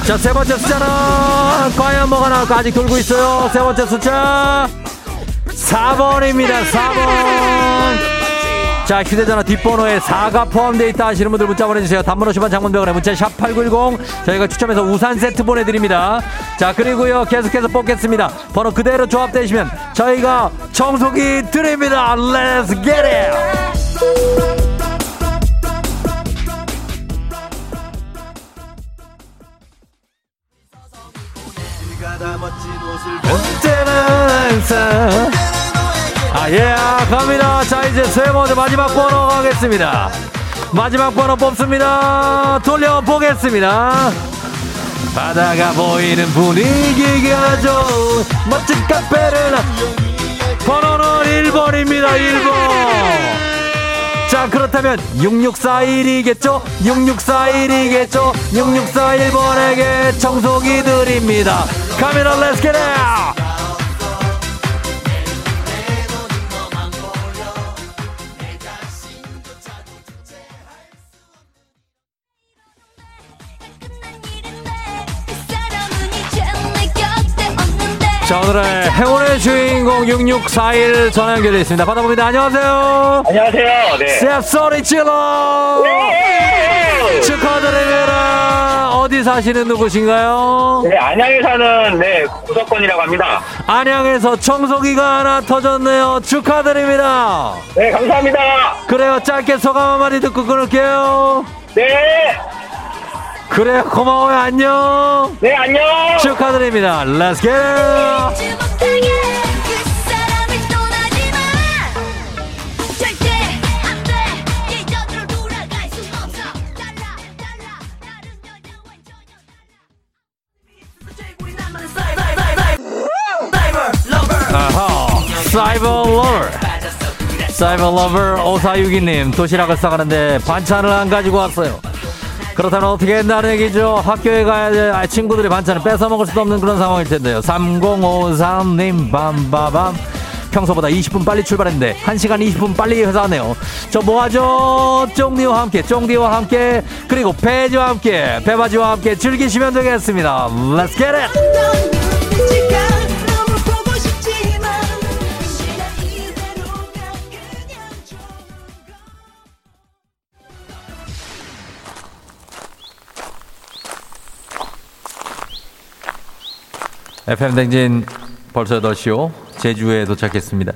자, 세 번째 숫자는 과연 뭐가 나올까? 아직 돌고 있어요. 세 번째 숫자 4번입니다. 4번. 자, 휴대전화 뒷번호에 4가 포함되어 있다 하시는 분들 문자 보내주세요. 단문 50원 장문병원에 문자 샵 8910 저희가 추첨해서 우산 세트 보내드립니다. 자, 그리고요, 계속해서 뽑겠습니다. 번호 그대로 조합되시면 저희가 청소기 드립니다. Let's get it! 언제나 항상 아, 예, 갑니다. 자, 이제 세 번째 마지막 번호 가겠습니다. 마지막 번호 뽑습니다. 돌려보겠습니다. 바다가 보이는 분위기가 좋은 멋진 카페를 번호는 1번입니다. 1번. 자, 그렇다면 6641이겠죠? 6641이겠죠? 6641번에게 청소기 드립니다. 카메라 let's get out! 자, 오늘의 행운의 주인공 6641 전화 연결되어 있습니다. 받아봅니다. 안녕하세요. 안녕하세요. 네. 셉 소리 질러! 축하드립니다. 어디 사시는 누구신가요? 네, 안양에 사는 네 구석권이라고 합니다. 안양에서 청소기가 하나 터졌네요. 축하드립니다. 네, 감사합니다. 그래요. 짧게 소감 한마디 듣고 끊을게요. 네. 그래요. 고마워요. 안녕. 네, 안녕. 축하드립니다. Let's. Cyber lover. Cyber lover 5462님 도시락을 싸가는데 반찬을 안 가지고 왔어요. 그렇다면 어떻게 한다는 얘기죠? 학교에 가야 될 아, 친구들이 반찬을 뺏어 먹을 수도 없는 그런 상황일 텐데요. 3053님 밤바밤 평소보다 20분 빨리 출발했는데 1시간 20분 빨리 회사하네요. 저 뭐하죠? 쫑디와 함께 쫑디와 함께 그리고 배지와 함께 배바지와 함께 즐기시면 되겠습니다. Let's get it! FM 댕진 벌써 8시오. 제주에 도착했습니다.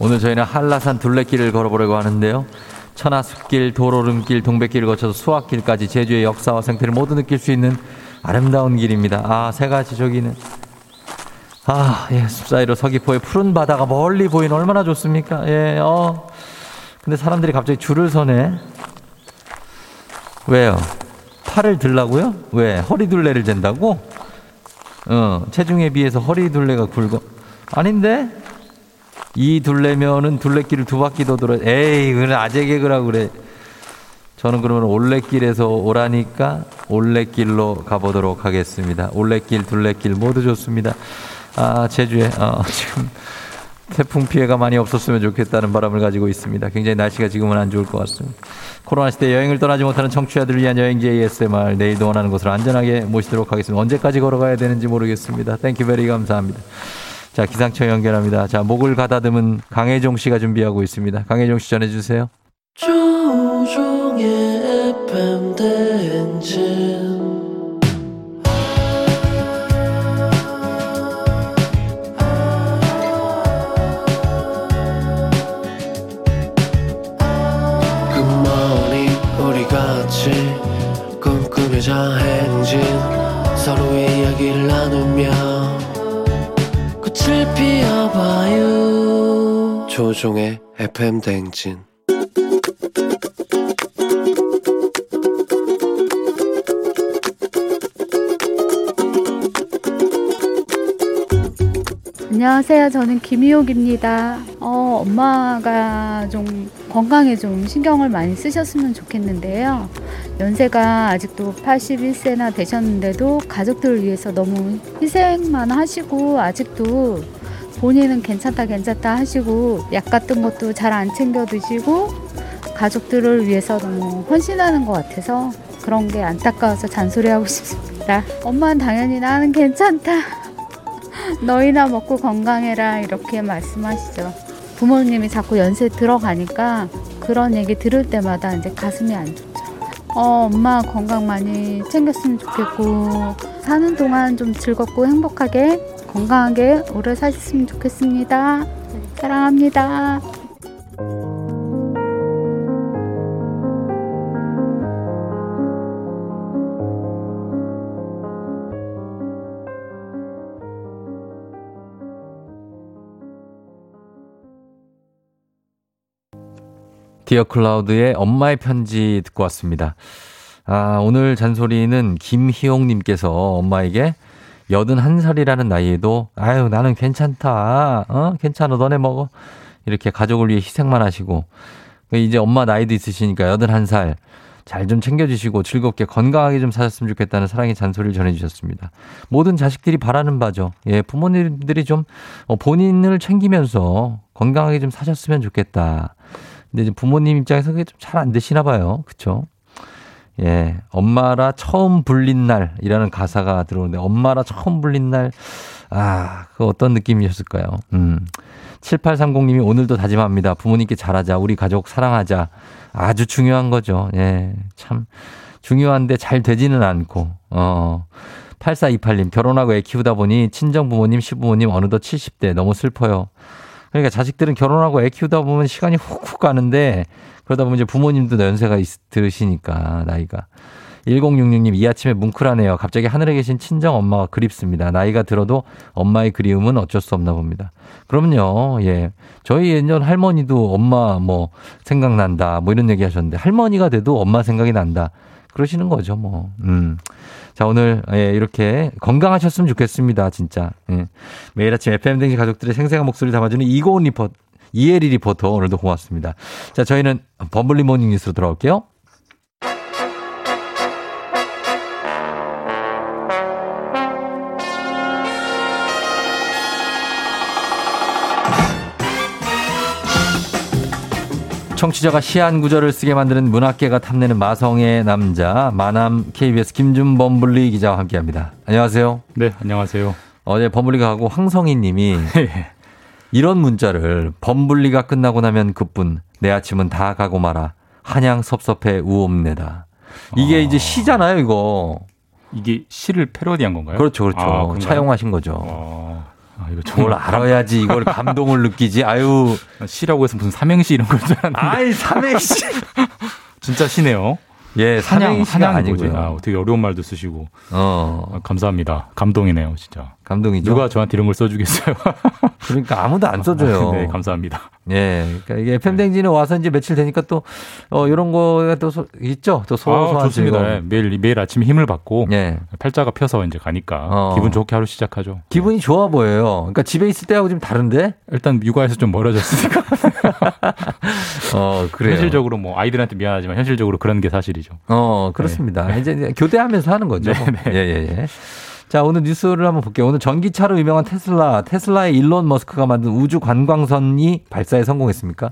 오늘 저희는 한라산 둘레길을 걸어보려고 하는데요. 천하숲길, 도로름길, 동백길을 거쳐서 수학길까지 제주의 역사와 생태를 모두 느낄 수 있는 아름다운 길입니다. 아, 세 가지 저기는. 아, 예, 숲 사이로 서귀포의 푸른 바다가 멀리 보이는 얼마나 좋습니까? 예, 어. 근데 사람들이 갑자기 줄을 서네. 왜요? 팔을 들라고요? 왜? 허리 둘레를 잰다고? 어, 체중에 비해서 허리 둘레가 굵어. 아닌데? 이 둘레면은 둘레길을 두 바퀴 더 돌아. 에이, 그건 아재 개그라고 그래. 저는 그러면 올레길에서 오라니까 올레길로 가보도록 하겠습니다. 올레길, 둘레길 모두 좋습니다. 아, 제주에, 어, 지금 태풍 피해가 많이 없었으면 좋겠다는 바람을 가지고 있습니다. 굉장히 날씨가 지금은 안 좋을 것 같습니다. 코로나 시대 여행을 떠나지 못하는 청취자들을 위한 여행지 ASMR 내일도 원하는 곳으로 안전하게 모시도록 하겠습니다. 언제까지 걸어가야 되는지 모르겠습니다. Thank you very 감사합니다. 자, 기상청 연결합니다. 자, 목을 가다듬은 강혜종 씨가 준비하고 있습니다. 강혜종 씨 전해주세요. 조우종의 FM 대행진 꽃을 피워봐요 조종의 FM 대행진 안녕하세요. 저는 김희옥입니다. 어, 엄마가 좀 건강에 좀 신경을 많이 쓰셨으면 좋겠는데요. 연세가 아직도 81세나 되셨는데도 가족들을 위해서 너무 희생만 하시고 아직도 본인은 괜찮다 괜찮다 하시고 약 같은 것도 잘 안 챙겨 드시고 가족들을 위해서 너무 헌신하는 것 같아서 그런 게 안타까워서 잔소리하고 싶습니다. 엄마는 당연히 나는 괜찮다. 너희나 먹고 건강해라 이렇게 말씀하시죠. 부모님이 자꾸 연세 들어가니까 그런 얘기 들을 때마다 이제 가슴이 안 좋죠. 어, 엄마 건강 많이 챙겼으면 좋겠고 사는 동안 좀 즐겁고 행복하게 건강하게 오래 사셨으면 좋겠습니다. 사랑합니다. 디어 클라우드의 엄마의 편지 듣고 왔습니다. 아, 오늘 잔소리는 김희용님께서 엄마에게 81살이라는 나이에도, 아유, 나는 괜찮다. 어? 괜찮아. 너네 먹어. 이렇게 가족을 위해 희생만 하시고, 이제 엄마 나이도 있으시니까 81살. 잘 좀 챙겨주시고 즐겁게 건강하게 좀 사셨으면 좋겠다는 사랑의 잔소리를 전해주셨습니다. 모든 자식들이 바라는 바죠. 예, 부모님들이 좀 어, 본인을 챙기면서 건강하게 좀 사셨으면 좋겠다. 근데 이제 부모님 입장에서 그게 좀 잘 안 되시나 봐요. 그쵸? 예. 엄마라 처음 불린 날이라는 가사가 들어오는데, 엄마라 처음 불린 날, 아, 그 어떤 느낌이셨을까요? 음. 7830님이 오늘도 다짐합니다. 부모님께 잘하자. 우리 가족 사랑하자. 아주 중요한 거죠. 예. 참. 중요한데 잘 되지는 않고, 어. 8428님, 결혼하고 애 키우다 보니 친정 부모님, 시부모님 어느덧 70대. 너무 슬퍼요. 그러니까 자식들은 결혼하고 애 키우다 보면 시간이 훅훅 가는데 그러다 보면 이제 부모님도 연세가 있, 들으시니까 나이가 1066님 이 아침에 뭉클하네요. 갑자기 하늘에 계신 친정 엄마가 그립습니다. 나이가 들어도 엄마의 그리움은 어쩔 수 없나 봅니다. 그럼요. 예. 저희 예전 할머니도 엄마 뭐 생각난다 뭐 이런 얘기 하셨는데 할머니가 돼도 엄마 생각이 난다. 그러시는 거죠, 뭐. 음. 자, 오늘, 예, 이렇게 건강하셨으면 좋겠습니다, 진짜. 예. 매일 아침 FM댕진 가족들의 생생한 목소리를 담아주는 이고은 리포터, 이혜리 리포터, 오늘도 고맙습니다. 자, 저희는 범블리 모닝 뉴스로 돌아올게요. 청취자가 시 한 구절을 쓰게 만드는 문학계가 탐내는 마성의 남자 마남 KBS 김준범 블리 기자와 함께합니다. 안녕하세요. 네, 안녕하세요. 어제 범블리가 하고 황성희님이 이런 문자를 범블리가 끝나고 나면 그뿐 내 아침은 다 가고 말아 한양 섭섭해 우옵내다. 이게 아. 이제 시잖아요, 이거. 이게 시를 패러디한 건가요? 그렇죠, 그렇죠. 아? 차용하신 거죠. 아, 이거 뭘 알아야지 이걸 감동을 느끼지. 아유. 시라고 해서 무슨 삼행시 이런 걸줄 알았는데. 아이, 삼행시. 진짜 시네요. 예, 사냥, 뭐지? 아니고요. 아, 어떻게 어려운 말도 쓰시고. 어. 아, 감사합니다. 감동이네요, 진짜. 감동이죠. 누가 저한테 이런 걸 써주겠어요? 그러니까 아무도 안 써줘요. 네, 감사합니다. 예, 그러니까 이게 FM 댕진에 와서 이제 며칠 되니까 또 어, 이런 거가 또 소- 있죠. 또 소소한 아, 좋습니다. 예, 매일 매일 아침 힘을 받고 예. 팔자가 펴서 이제 가니까 어. 기분 좋게 하루 시작하죠. 기분이 좋아 보여요. 그러니까 집에 있을 때하고 좀 다른데? 일단 육아에서 좀 멀어졌으니까 어, 그래요. 현실적으로 뭐 아이들한테 미안하지만 현실적으로 그런 게 사실이죠. 어, 그렇습니다. 이제, 이제 교대하면서 하는 거죠. 네, 네. 예, 예, 예. 자, 오늘 뉴스를 한번 볼게요. 오늘 전기차로 유명한 테슬라, 테슬라의 일론 머스크가 만든 우주 관광선이 발사에 성공했습니까?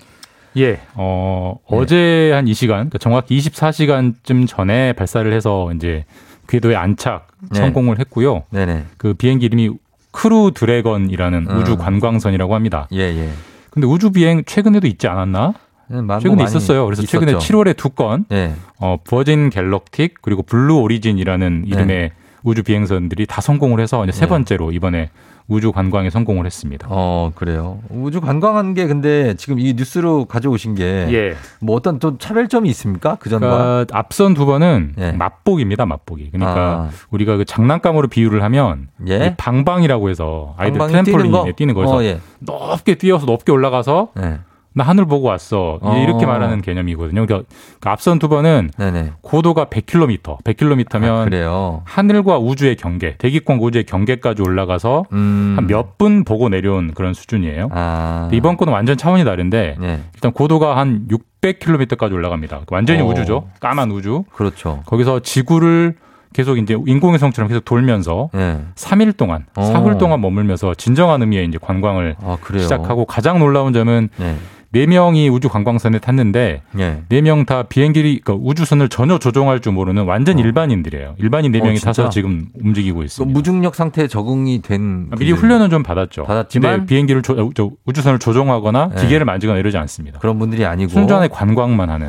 예, 어, 네. 어제 한 이 시간, 그러니까 정확히 24시간쯤 전에 발사를 해서 이제 궤도에 안착 네. 성공을 했고요. 네네. 그 비행기 이름이 크루 드래건이라는 음. 우주 관광선이라고 합니다. 예, 예. 근데 우주 비행 최근에도 있지 않았나? 네, 마- 최근에 있었어요. 그래서 최근에 있었죠. 7월에 두 건, 예. 어, 버진 갤럭틱 그리고 블루 오리진이라는 이름의 우주 비행선들이 다 성공을 해서 이제 세 네. 번째로 이번에 우주 관광에 성공을 했습니다. 어, 그래요. 우주 관광한 게 근데 지금 이 뉴스로 가져오신 게. 예. 뭐 어떤 또 차별점이 있습니까? 그 전과? 그러니까 앞선 두 번은 예. 맛보기입니다, 맛보기. 그러니까 아. 우리가 그 장난감으로 비유를 하면 예? 이 방방이라고 해서 아이들 트램폴린에 뛰는 거? 뛰는 거에서 어, 예. 높게 뛰어서 높게 올라가서 네. 나 하늘 보고 왔어. 어. 이렇게 말하는 개념이거든요. 그러니까 그 앞선 두 번은 네네. 고도가 100km, 100km면 아. 하늘과 우주의 경계, 대기권 우주의 경계까지 올라가서 음. 한몇 분 보고 내려온 그런 수준이에요. 아. 이번 거는 완전 차원이 다른데 네. 일단 고도가 한 600km까지 올라갑니다. 완전히 어. 우주죠. 까만 우주. 그렇죠. 거기서 지구를 계속 이제 인공의 성처럼 계속 돌면서 예. 3일 동안, 어. 사흘 동안 머물면서 진정한 의미의 이제 관광을 아. 시작하고 가장 놀라운 점은 네. 네 명이 우주 관광선에 탔는데 예. 네명다 비행기 그 우주선을 전혀 조종할 줄 모르는 완전 일반인들이에요. 일반인 네 어, 명이 진짜? 타서 지금 움직이고 그 있습니다. 무중력 상태에 적응이 된. 아, 미리. 훈련은 좀 받았죠. 받았지만? 근데 비행기를 조- 어, 저 우주선을 조종하거나 네. 기계를 만지거나 이러지 않습니다. 그런 분들이 아니고. 순전히 관광만 하는.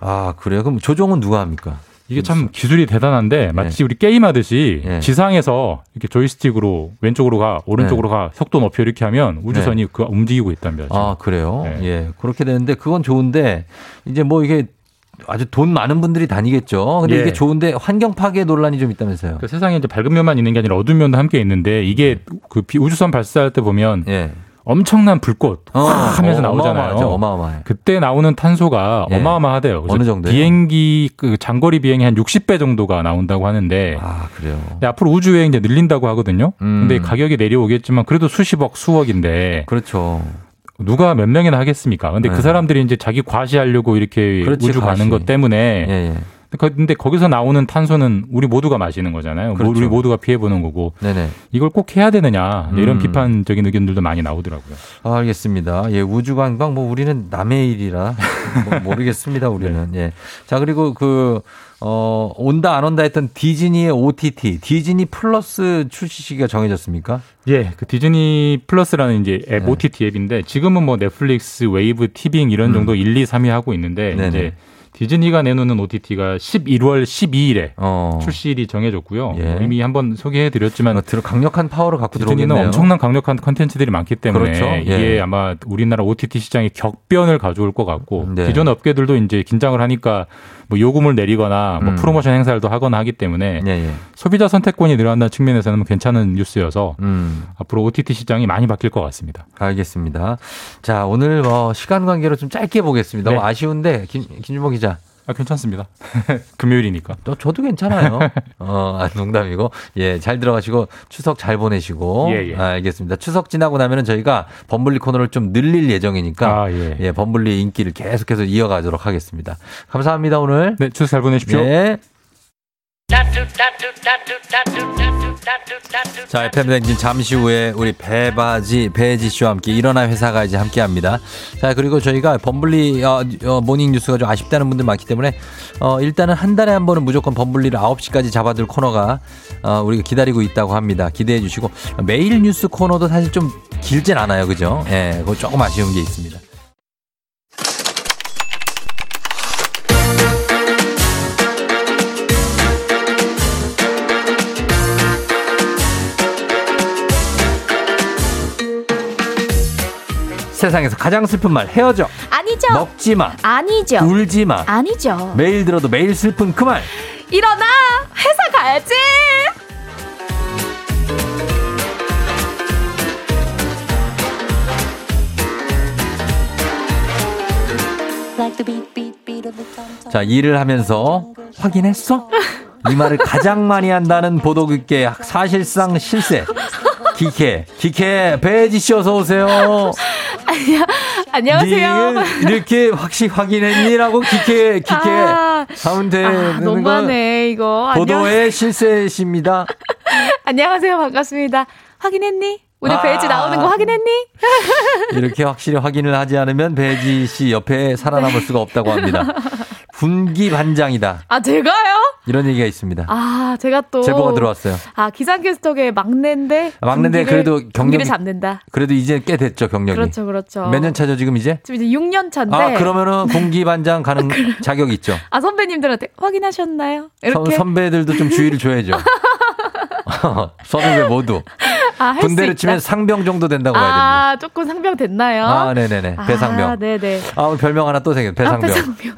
아, 그래요? 그럼 조종은 누가 합니까? 이게 참 기술이 대단한데 마치 우리 게임 하듯이 네. 지상에서 이렇게 조이스틱으로 왼쪽으로 가 오른쪽으로 가 속도 높여 이렇게 하면 우주선이 그 움직이고 있답니다. 지금. 네. 아, 그래요? 네. 예. 그렇게 되는데 그건 좋은데 이제 뭐 이게 아주 돈 많은 분들이 다니겠죠. 근데 예. 이게 좋은데 환경 파괴 논란이 좀 있다면서요. 그 세상에 이제 밝은 면만 있는 게 아니라 어두운 면도 함께 있는데 이게 그 비- 우주선 발사할 때 보면 예. 엄청난 불꽃 어, 확 하면서 어, 나오잖아요. 어마어마해. 그때 나오는 탄소가 예. 어마어마하대요. 어느 정도예요? 비행기 그 장거리 비행이 한 60배 정도가 나온다고 하는데 아, 그래요. 앞으로 우주 여행 이제 늘린다고 하거든요. 음. 근데 가격이 내려오겠지만 그래도 수십억, 수억인데 그렇죠. 누가 몇 명이나 하겠습니까? 근데 네. 그 사람들이 이제 자기 과시하려고 이렇게 그렇지, 우주 과시. 가는 것 때문에 예, 예. 근데 거기서 나오는 탄소는 우리 모두가 마시는 거잖아요. 그렇죠. 우리 모두가 피해 보는 거고 네네. 이걸 꼭 해야 되느냐 이런 음. 비판적인 의견들도 많이 나오더라고요. 아, 알겠습니다. 예, 우주관광 뭐 우리는 남의 일이라 뭐 모르겠습니다. 우리는. 예. 자, 그리고 그 어, 온다 안 온다 했던 디즈니의 OTT, 디즈니 플러스 출시 시기가 정해졌습니까? 예, 그 디즈니 플러스라는 이제 앱 네. OTT 앱인데 지금은 뭐 넷플릭스, 웨이브, 티빙 이런 음. 정도 1, 2, 3위 하고 있는데 네네. 이제 디즈니가 내놓는 OTT가 11월 12일에 어. 출시일이 정해졌고요. 예. 뭐 이미 한번 소개해드렸지만 어, 들어 강력한 파워를 갖고 디즈니는 들어오겠네요. 엄청난 강력한 컨텐츠들이 많기 때문에 그렇죠. 예. 이게 아마 우리나라 OTT 시장에 격변을 가져올 것 같고 네. 기존 업계들도 이제 긴장을 하니까 뭐 요금을 내리거나 뭐 음. 프로모션 행사를 더 하거나 하기 때문에 예, 예. 소비자 선택권이 늘어난다는 측면에서는 괜찮은 뉴스여서 음. 앞으로 OTT 시장이 많이 바뀔 것 같습니다. 알겠습니다. 자, 오늘 뭐 시간 관계로 좀 짧게 보겠습니다. 네. 너무 아쉬운데 김, 김준모 기자. 아, 괜찮습니다. 금요일이니까. 또 저도 괜찮아요. 어, 아, 농담이고. 예, 잘 들어가시고 추석 잘 보내시고. 예, 예. 아, 알겠습니다. 추석 지나고 나면은 저희가 범블리 코너를 좀 늘릴 예정이니까 아, 예. 예, 범블리 인기를 계속해서 이어가도록 하겠습니다. 감사합니다, 오늘. 네, 추석 잘 보내십시오. 예. 자, FM 댕진 잠시 후에 우리 배바지, 배지 씨와 함께 일어나 회사 가 이제 함께 합니다. 자, 그리고 저희가 범블리 어, 어, 모닝 뉴스가 좀 아쉽다는 분들 많기 때문에 어, 일단은 한 달에 한 번은 무조건 범블리를 9시까지 잡아둘 코너가 어, 우리가 기다리고 있다고 합니다. 기대해 주시고 매일 뉴스 코너도 사실 좀 길진 않아요. 그죠? 예, 그거 조금 아쉬운 게 있습니다. 세상에서 가장 슬픈 말 헤어져. 아니죠. 먹지 마. 아니죠. 울지 마. 아니죠. 매일 들어도 매일 슬픈 그 말. 일어나! 회사 가야지! 자, 일을 하면서 확인했어? 이 말을 가장 많이 한다는 보도국계 사실상 실세. 기케, 기케, 배지 씨 어서 오세요. 안녕, 안녕하세요. 네, 이렇게 확실히 확인했니라고 기케, 기케 아, 하면 되는 아, 거. 너무하네, 이거. 보도의 실세십니다. 안녕하세요. 반갑습니다. 확인했니? 오늘 아. 베이지 나오는 거 확인했니? 이렇게 확실히 확인을 하지 않으면 배지 씨 옆에 살아남을 수가 없다고 합니다. 분기반장이다. 아, 제가요? 이런 얘기가 있습니다. 아, 제가 또. 제보가 들어왔어요. 아, 기상캐스터계 막내인데. 막내인데 분기를, 그래도 경력이- 잡는다. 그래도 이제 꽤 됐죠, 경력이. 그렇죠, 그렇죠. 몇 년 차죠, 지금 이제? 지금 이제 6년 차인데. 아, 그러면은 공기 반장 가는 자격이 있죠. 아, 선배님들한테 확인하셨나요? 이렇게. 선, 선배들도 좀 주의를 줘야죠. 선후배 모두. 아, 군대를. 치면 상병 정도 된다고 봐야 됩니다. 아, 조금 상병 됐나요? 아, 네네네. 배상병. 아, 네네. 아, 별명 하나 또 생겼, 아, 배상병. 배상병.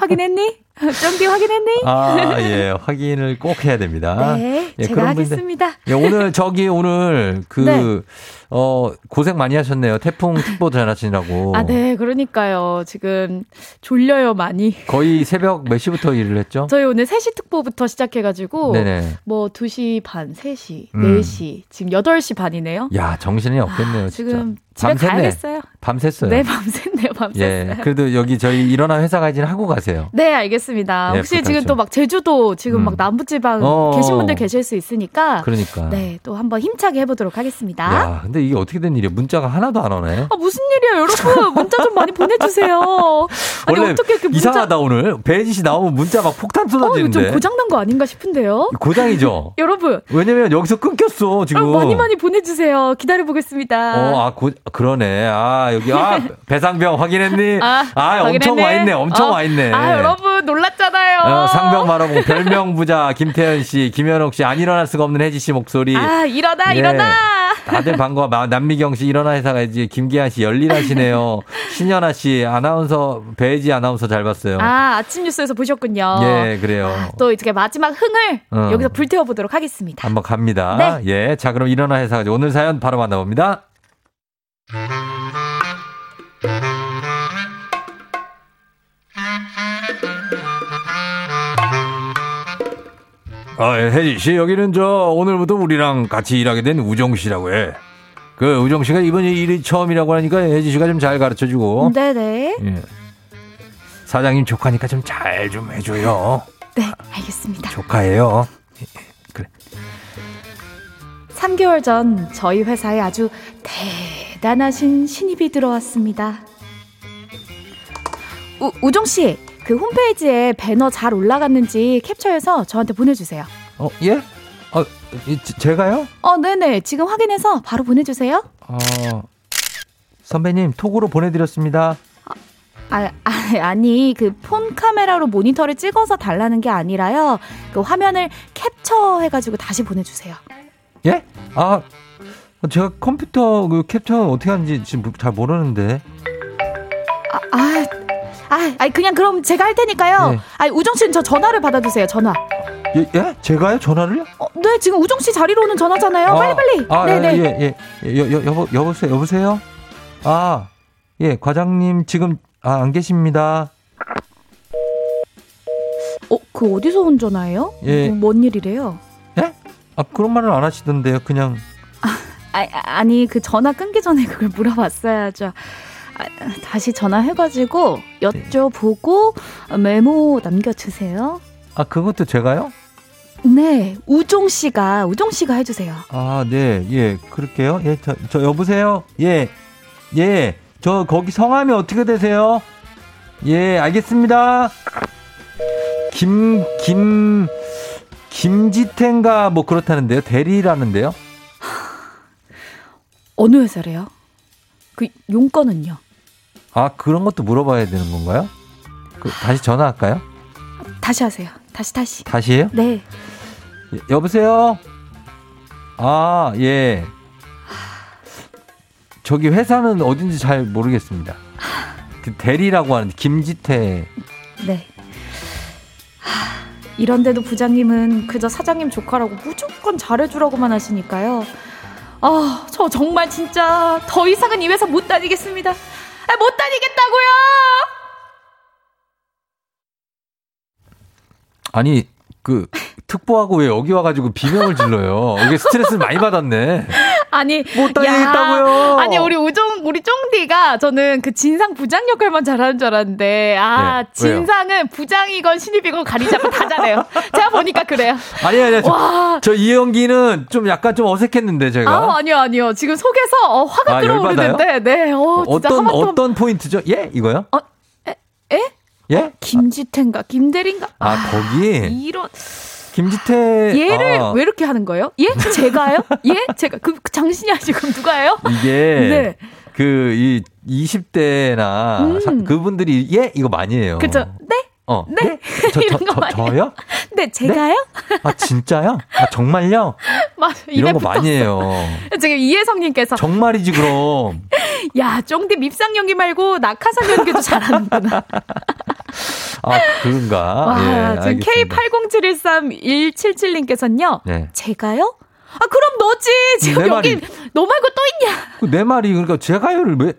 확인했니? 쫑디 확인했니? 아, 예. 확인을 꼭 해야 됩니다. 네, 예, 제가 하겠습니다. 예, 오늘 저기 오늘 그, 네. 어, 고생 많이 하셨네요. 태풍 특보 전하시느라고. 아, 네, 그러니까요. 지금 졸려요, 많이. 거의 새벽 몇 시부터 일을 했죠? 저희 오늘 3시 특보부터 시작해가지고, 네네. 뭐 2시 반, 3시, 음. 4시, 지금 8시 반이네요. 야, 정신이 없겠네요. 진짜. 지금 밤샜네. 가야겠어요. 밤샜어요. 네, 밤샜네요, 밤샜어요. 예. 그래도 여기 저희 일어나 회사 가진 하고 가세요. 네, 알겠습니다. 예, 혹시 지금 부탁드려요. 또막 제주도 지금 음. 막 남부지방 어. 계신 분들 계실 수 있으니까. 그러니까. 네, 또 한번 힘차게 해보도록 하겠습니다. 야, 근데 이게 어떻게 된 일이야? 문자가 하나도 안 오네. 아, 무슨 일이에요, 여러분? 문자 좀 많이 보내주세요. 아니, 어떻게 이렇게 문자. 이상하다 오늘. 배지 씨 나오면 문자 막 폭탄 어, 쏟아지는데. 좀 고장난 거 아닌가 싶은데요? 고장이죠. 여러분, 왜냐면 여기서 끊겼어 아, 지금. 많이 많이 보내주세요. 기다려 보겠습니다. 어, 아, 고, 그러네. 아, 여기, 아, 배상병 확인했니? 아, 엄청 확인했네. 와있네. 엄청 어. 와있네. 아, 여러분, 놀랐잖아요. 어, 상병 말하고 별명 부자 김태현 씨, 김현옥 씨, 안 일어날 수가 없는 혜지 씨 목소리. 아, 일어나, 예. 일어나! 다들 반가워. 마- 남미경 씨 일어나 회사 가야지. 김기한 씨 열일하시네요. 신현아 씨 아나운서 배지 아나운서 잘 봤어요. 아, 아침 뉴스에서 보셨군요. 예, 그래요. 또 이렇게 마지막 흥을 어. 여기서 불태워 보도록 하겠습니다. 한번 갑니다. 네. 예. 자, 그럼 일어나 회사 가지. 오늘 사연 바로 만나봅니다. 아, 예, 혜지 씨, 여기는 저 오늘부터 우리랑 같이 일하게 된 우정 씨라고 해. 그 우정 씨가 이번 일이 처음이라고 하니까 혜지 씨가 좀 잘 가르쳐 주고. 네네. 예. 사장님 조카니까 좀 잘 좀 해줘요. 네, 알겠습니다. 조카예요. 3개월 전 저희 회사에 아주 대 단하신 신입이 들어왔습니다. 우, 우정 씨, 그 홈페이지에 배너 잘 올라갔는지 캡처해서 저한테 보내주세요. 어, 예? 어, 이, 제- 제가요? 어, 네네. 지금 확인해서 바로 보내주세요. 어, 선배님 톡으로 보내드렸습니다. 아, 아, 아 니, 그 폰 카메라로 모니터를 찍어서 달라는 게 아니라요. 그 화면을 캡처해가지고 다시 보내주세요. 예? 아, 제가 컴퓨터 그 캡처 어떻게 하는지 지금 잘 모르는데. 아, 아, 아, 아니, 그냥 그럼 제가 할 테니까요. 네. 아니, 우정 씨는 저 전화를 받아주세요, 전화. 예? 예? 제가요? 전화를요? 어, 네, 지금 우정 씨 자리로 오는 전화잖아요. 빨리 빨리. 아, 네 네. 예, 예. 여, 여, 여보, 여보세요? 여보세요? 아, 예, 과장님 지금, 아, 안 계십니다. 어, 그 어디서 온 전화예요? 예. 뭐, 뭔 일이래요? 예? 아, 그런 말을 안 하시던데요. 그냥. 아, 아니, 그 전화 끊기 전에 그걸 물어봤어야죠. 아, 다시 전화해가지고 여쭤보고 메모 남겨주세요. 아, 그것도 제가요? 네, 우종 씨가 우종 씨가 해주세요. 아, 네, 예, 그럴게요. 예, 저, 저 여보세요? 예, 예, 저 거기 성함이 어떻게 되세요? 예, 알겠습니다. 김, 김, 김지태인가 뭐 그렇다는데요. 대리라는데요. 어느 회사래요? 그 용건은요? 아, 그런 것도 물어봐야 되는 건가요? 그, 다시 전화할까요? 다시 하세요. 다시 다시. 다시 해요? 네. 예, 여보세요? 아, 예. 저기 회사는 어딘지 잘 모르겠습니다. 그 대리라고 하는 김지태. 네. 하, 이런데도 부장님은 그저 사장님 조카라고 무조건 잘해주라고만 하시니까요. 아, 저 정말 진짜 더 이상은 이 회사 못 다니겠습니다. 아, 못 다니겠다고요! 아니 그 특보하고 왜 여기 와가지고 비명을 질러요? 이게 스트레스를 많이 받았네. 아니 못 다니겠다고요. 야, 아니 우리 우종 우리 쫑디가 저는 그 진상 부장 역할만 잘하는 줄 알았는데 아 네, 진상은 부장이건 신입이건 가리지 않고 다 잘해요. 제가 보니까 그래요. 아니 아니 와. 저, 저 이연기는 좀 약간 좀 어색했는데 제가. 아 아니요 아니요 지금 속에서 어, 화가 아, 끓어오르는데 네 어, 어떤 어떤 포인트죠? 예 이거요? 에? 예? 김지태인가 김대리인가 아 거기 이런 김지태 얘를 아, 왜 이렇게 하는 거예요? 예? 제가요? 예? 제가 그, 그 당신이 하시고 누가요? 이게 네. 그이 20대나 음. 그분들이 예 이거 많이 해요. 그죠? 네? 어. 네? 저, 저, 거 저, 많이 저요? 네, 제가요? 아 진짜요? 아 정말요? 막 이런 거 많이 해요. 지금 이혜성님께서 정말이지 그럼. 야 쫑디 밉상 연기 말고 낙하산 연기도 잘하는구나. 아 그런가? 와 예, 지금 알겠습니다. K80713177님께서는요. 네. 제가요? 아 그럼 너지 지금 내 여기 너 말고 또 있냐? 그 내 말이 그러니까 제가요를 왜?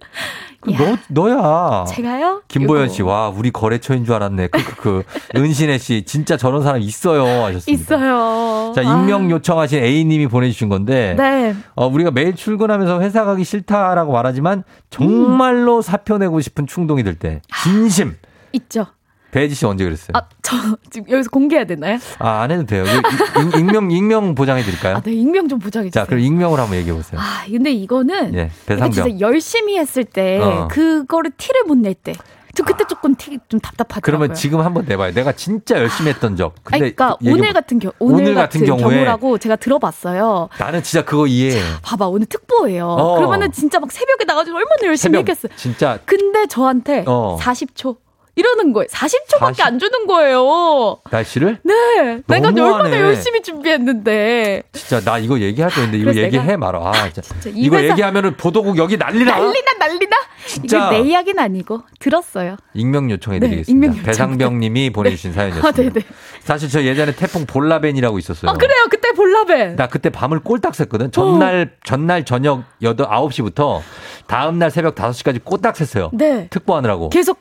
그 너 너야. 제가요? 김보연 요거. 씨, 와 우리 거래처인 줄 알았네. 그, 그, 그 은신혜 씨, 진짜 저런 사람 있어요 하셨습니다. 있어요. 자, 익명 요청하신 A님이 보내주신 건데, 아. 네. 어, 우리가 매일 출근하면서 회사 가기 싫다라고 말하지만 정말로 사표 내고 싶은 충동이 들 때, 진심. 있죠. 배지 씨 언제 그랬어요? 아 저 지금 여기서 공개해야 되나요? 아, 안 해도 돼요. 익- 익명 익명 보장해 드릴까요? 아, 네 익명 좀 부탁해 주세요. 자, 그럼 익명으로 한번 얘기해 보세요. 아 근데 이거는 예, 배상병. 진짜 열심히 했을 때 어. 그거를 티를 못 낼 때. 저 그때 조금 티 좀 답답하더라고요. 그러면 지금 한번 내봐요. 내가 진짜 열심히 했던 적. 아니, 근데 그러니까 얘기 오늘 뭐- 같은 경우 오늘, 같은, 같은 경우라고 제가 들어봤어요. 나는 진짜 그거 이해해. 봐봐 오늘 특보예요. 어. 그러면은 진짜 막 새벽에 나가지고 얼마나 열심히 새벽 했겠어요. 진짜 근데 저한테 어. 40초 이러는 거예요. 40초밖에 40? 안 주는 거예요. 날씨를? 네, 내가. 얼마나 열심히 준비했는데 진짜 나 이거 얘기할 거였는데 이거 그래서 얘기해 말아. 아, 진짜. 이 이거 회사- 얘기하면은 보도국 여기 난리나. 난리나 난리나. 진짜. 이게 내 이야기는 아니고 들었어요. 익명 요청해 네, 드리겠습니다. 익명 요청. 배상병 님이 보내주신 사연이었습니다. 아, 네네. 사실 저 예전에 태풍 볼라벤이라고 있었어요. 아 그래요. 그때 볼라벤. 나 그때 밤을 꼴딱 샜거든. 전날 전날 저녁 8 9시부터 다음 날 새벽 5시까지 꼴딱 샜어요. 네. 특보하느라고. 계속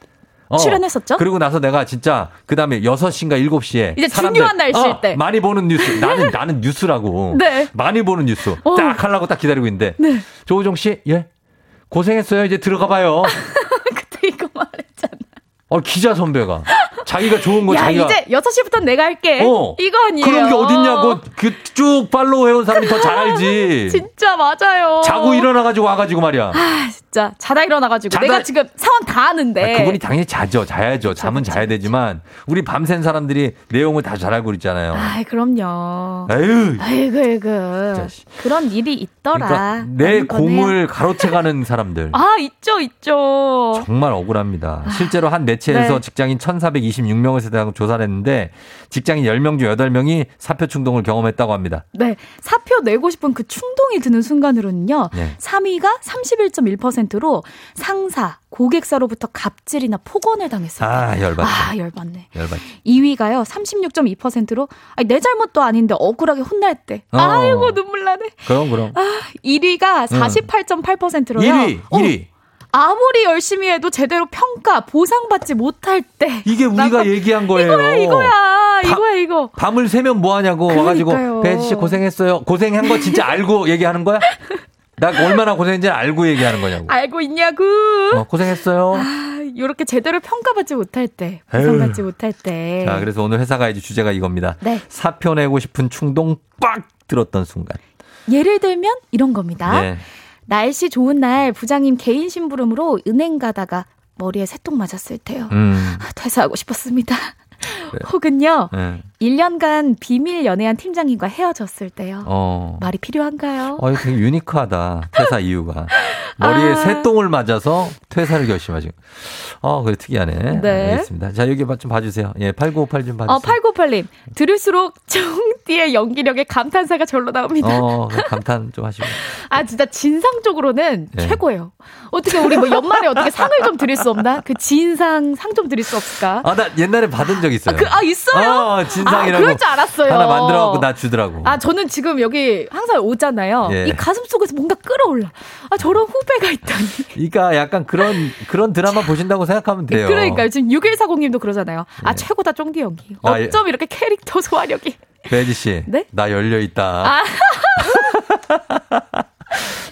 어. 출연했었죠? 그리고 나서 내가 진짜 그 다음에 6시인가 7시에 이제 중요한 날씨일 때. 많이 보는 뉴스. 나는 나는 뉴스라고. 네. 많이 보는 뉴스. 어. 딱 하려고 딱 기다리고 있는데. 네. 조우정 씨, 예. 고생했어요. 이제 들어가 봐요. 어, 기자 선배가 자기가 좋은 거 야 자기가 이제 6시부터 내가 할게. 어. 이거 아니에요. 그런 게 어딨냐고 그 쭉 팔로우 해온 사람이 더 잘 알지. 진짜 맞아요. 자고 일어나 가지고 와 가지고 말이야. 아 진짜 자다 일어나 가지고 자다- 내가 지금 상황 다 아는데. 아, 그분이 당연히 자죠. 자야죠. 잠은 자야 되지만 우리 밤샌 사람들이 내용을 다 잘 알고 있잖아요. 아이 그럼요. 에휴. 아이고 아이고. 그런 일이 있더라. 그러니까 내. 공을 가로채 가는 사람들. 아 있죠 있죠. 정말 억울합니다. 실제로 한 매체에서 네. 직장인 1,426명을 대상 조사를 했는데 직장인 10명 중 8명이 사표 충동을 경험했다고 합니다. 네. 사표 내고 싶은 그 충동이 드는 순간으로는요. 네. 3위가 31.1%로 상사, 고객사로부터 갑질이나 폭언을 당했어요. 아, 열받죠. 아, 열받네. 열받죠. 2위가요. 36.2%로 아니, 내 잘못도 아닌데 억울하게 혼날 때. 어. 아이고 눈물 나네. 그럼 그럼. 아, 1위가 48.8%로요. 1위, 1위. 아무리 열심히 해도 제대로 평가, 보상받지 못할 때. 이게 우리가 얘기한 거예요. 이거야, 이거야. 이거야, 이거. 밤을 새면 뭐 하냐고 그러니까요. 와가지고 배지 씨 고생했어요. 고생한 거 진짜 알고 얘기하는 거야? 나 얼마나 고생했는지 알고 얘기하는 거냐고. 알고 있냐고. 어, 고생했어요. 아, 이렇게 제대로 평가받지 못할 때. 보상받지 못할 때. 자, 그래서 오늘 회사 가야지 주제가 이겁니다. 네. 사표 내고 싶은 충동 빡 들었던 순간. 예를 들면 이런 겁니다. 네. 날씨 좋은 날 부장님 개인 심부름으로 은행 가다가 머리에 새똥 맞았을 때요. 음. 아, 퇴사하고 싶었습니다. 혹은요. 네. 1년간 비밀 연애한 팀장님과 헤어졌을 때요. 어. 말이 필요한가요? 어, 되게 유니크하다. 퇴사 이유가. 머리에 아. 새똥을 맞아서 퇴사를 결심하신. 어, 그래, 특이하네. 네. 알겠습니다. 자, 여기 좀 봐주세요. 예, 8958좀 봐주세요. 어, 8958님. 들을수록 정 띠의 연기력에 감탄사가 절로 나옵니다. 어, 그 감탄 좀 하시고. 아, 진짜 진상적으로는 네. 최고예요. 어떻게 우리 뭐 연말에 어떻게 상을 좀 드릴 수 없나? 그 진상 상 좀 드릴 수 없을까? 아, 나 옛날에 받은 적 있어요. 아, 그, 아 있어요? 어, 진상이라고. 아, 그럴 줄 알았어요. 하나 만들어 갖고 나 주더라고. 아, 저는 지금 여기 항상 오잖아요. 예. 이 가슴 속에서 뭔가 끌어올라. 아, 저런 후배가 있다니. 그러니까 약간 그런, 그런 드라마 보신다고 생각하면 돼요. 그러니까요. 지금 6140님도 그러잖아요. 아, 최고다, 쫑디 연기. 아, 예. 어쩜 이렇게 캐릭터 소화력이. 배지 씨. 네? 나 열려 있다. 아,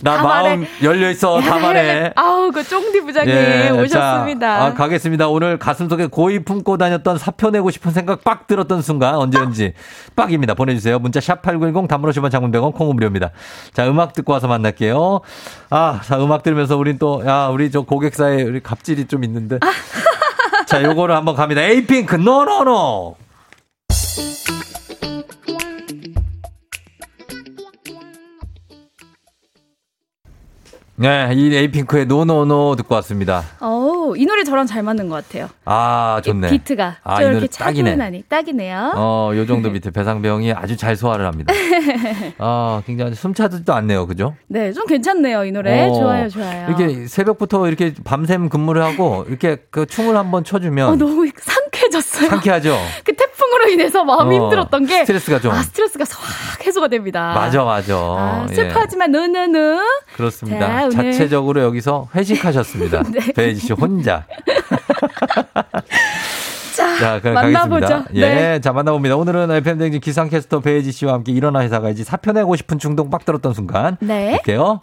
나다 마음 말해. 열려 있어. 다 말해. 아우, 그 쫑디 부장님 예, 오셨습니다. 자, 아, 가겠습니다. 오늘 가슴 속에 고이 품고 다녔던 사표 내고 싶은 생각 빡 들었던 순간 언제든지 빡입니다. 보내주세요. 문자 샵 8910 단문 50원 장문 100원 콩은 무료입니다. 자, 음악 듣고 와서 만날게요. 아, 자, 음악 들으면서 우린 또, 야, 우리 저 고객사에 우리 갑질이 좀 있는데. 자, 요거를 한번 갑니다. 에이핑크, No No No! 네, 이 에이핑크의 No No No 듣고 왔습니다. 어우, 이 노래 저랑 잘 맞는 것 같아요. 아, 좋네. 이 비트가 아, 이 이렇게 딱이네. 차분하니 딱이네요. 어, 요 정도 밑에 배상병이 아주 잘 소화를 합니다. 아, 굉장히 숨차지도 않네요. 그죠? 네, 좀 괜찮네요, 이 노래. 어, 좋아요, 좋아요. 이렇게 새벽부터 이렇게 밤샘 근무를 하고 이렇게 그 춤을 한번 쳐주면 어, 너무 상쾌해졌어요. 상쾌하죠? 그 태풍으로 인해서 마음이 어, 힘들었던 게 스트레스가 좀. 아, 스트레스가 확 해소가 됩니다. 맞아, 맞아. 아, 예. 슬퍼하지만 느느느. 그렇습니다. 자, 오늘- 자체적으로 여기서 회식하셨습니다. 네. 배혜지 씨 혼자. 자, 자, 그럼 만나보죠. 가겠습니다. 예, 네. 자, 만나봅니다. 오늘은 FM댕진 기상캐스터 배혜지 씨와 함께 일어나 회사 가야지 사표 내고 싶은 충동 빡 들었던 순간. 네. 볼게요.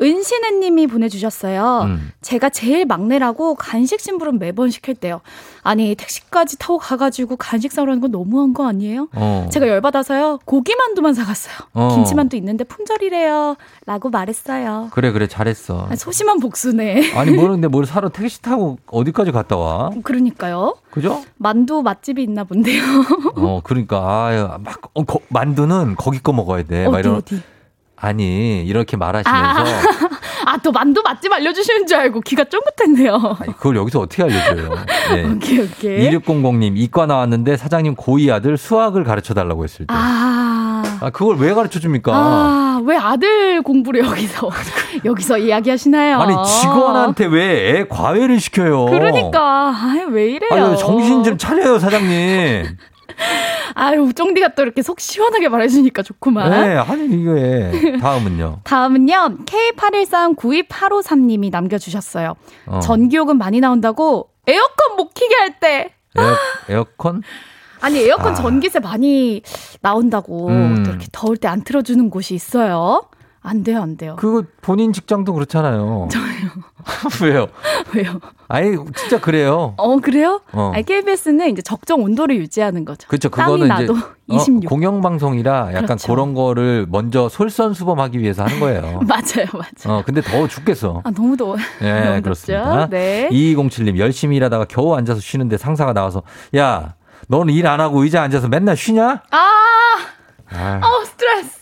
은신혜 님이 보내주셨어요. 음. 제가 제일 막내라고 간식 심부름 매번 시킬 때요. 아니, 택시까지 타고 가가지고 간식 사오라는 건 너무한 거 아니에요? 어. 제가 열받아서요. 고기만두만 사갔어요. 어. 김치만두 있는데 품절이래요. 라고 말했어요. 그래, 그래, 잘했어. 아, 소심한 복수네. 아니, 모르는데 뭘 사러 택시 타고 어디까지 갔다 와? 그러니까요. 그죠? 만두 맛집이 있나 본데요. 어, 그러니까, 아유, 막, 어, 거- 만두는 거기 거 먹어야 돼. 막 어디, 이런. 어디? 아니, 이렇게 말하시면서. 아, 또 만두 맛집 알려주시는 줄 알고 귀가 쫑긋했네요. 아니, 그걸 여기서 어떻게 알려줘요? 예. 오케이, 오케이. 2600님, 이과 나왔는데 사장님 고2 아들 수학을 가르쳐 달라고 했을 때. 아, 아. 그걸 왜 가르쳐 줍니까? 아, 왜 아들 공부를 여기서, 여기서 이야기하시나요? 아니, 직원한테 왜 애 과외를 시켜요? 그러니까, 아유, 왜 이래요? 아유, 정신 좀 차려요, 사장님. 아유, 쫑디가 또 이렇게 속 시원하게 말해주니까 좋구만. 네, 아니, 이게. 다음은요. 다음은요, K81392853님이 남겨주셨어요. 어. 전기요금 많이 나온다고 에어컨 못 키게 할 때. 에어, 에어컨? 아니, 에어컨 아. 전기세 많이 나온다고 음. 또 이렇게 더울 때 안 틀어주는 곳이 있어요. 안 돼요, 안 돼요. 그거 본인 직장도 그렇잖아요. 저요. 왜요? 왜요? 아니, 진짜 그래요. 어, 그래요? 어. 아니, KBS는 이제 적정 온도를 유지하는 거죠. 그렇죠. 그거는 이제 어, 26. 공영 방송이라 약간 그렇죠. 그런 거를 먼저 솔선수범하기 위해서 하는 거예요. 맞아요, 맞아요. 어, 근데 더워 죽겠어. 아, 너무 더워요. 예, 덥죠? 그렇습니다. 네. 2207님, 열심히 일하다가 겨우 앉아서 쉬는데 상사가 나와서, 야, 너는 일 안 하고 의자 앉아서 맨날 쉬냐? 아! 아, 어, 스트레스.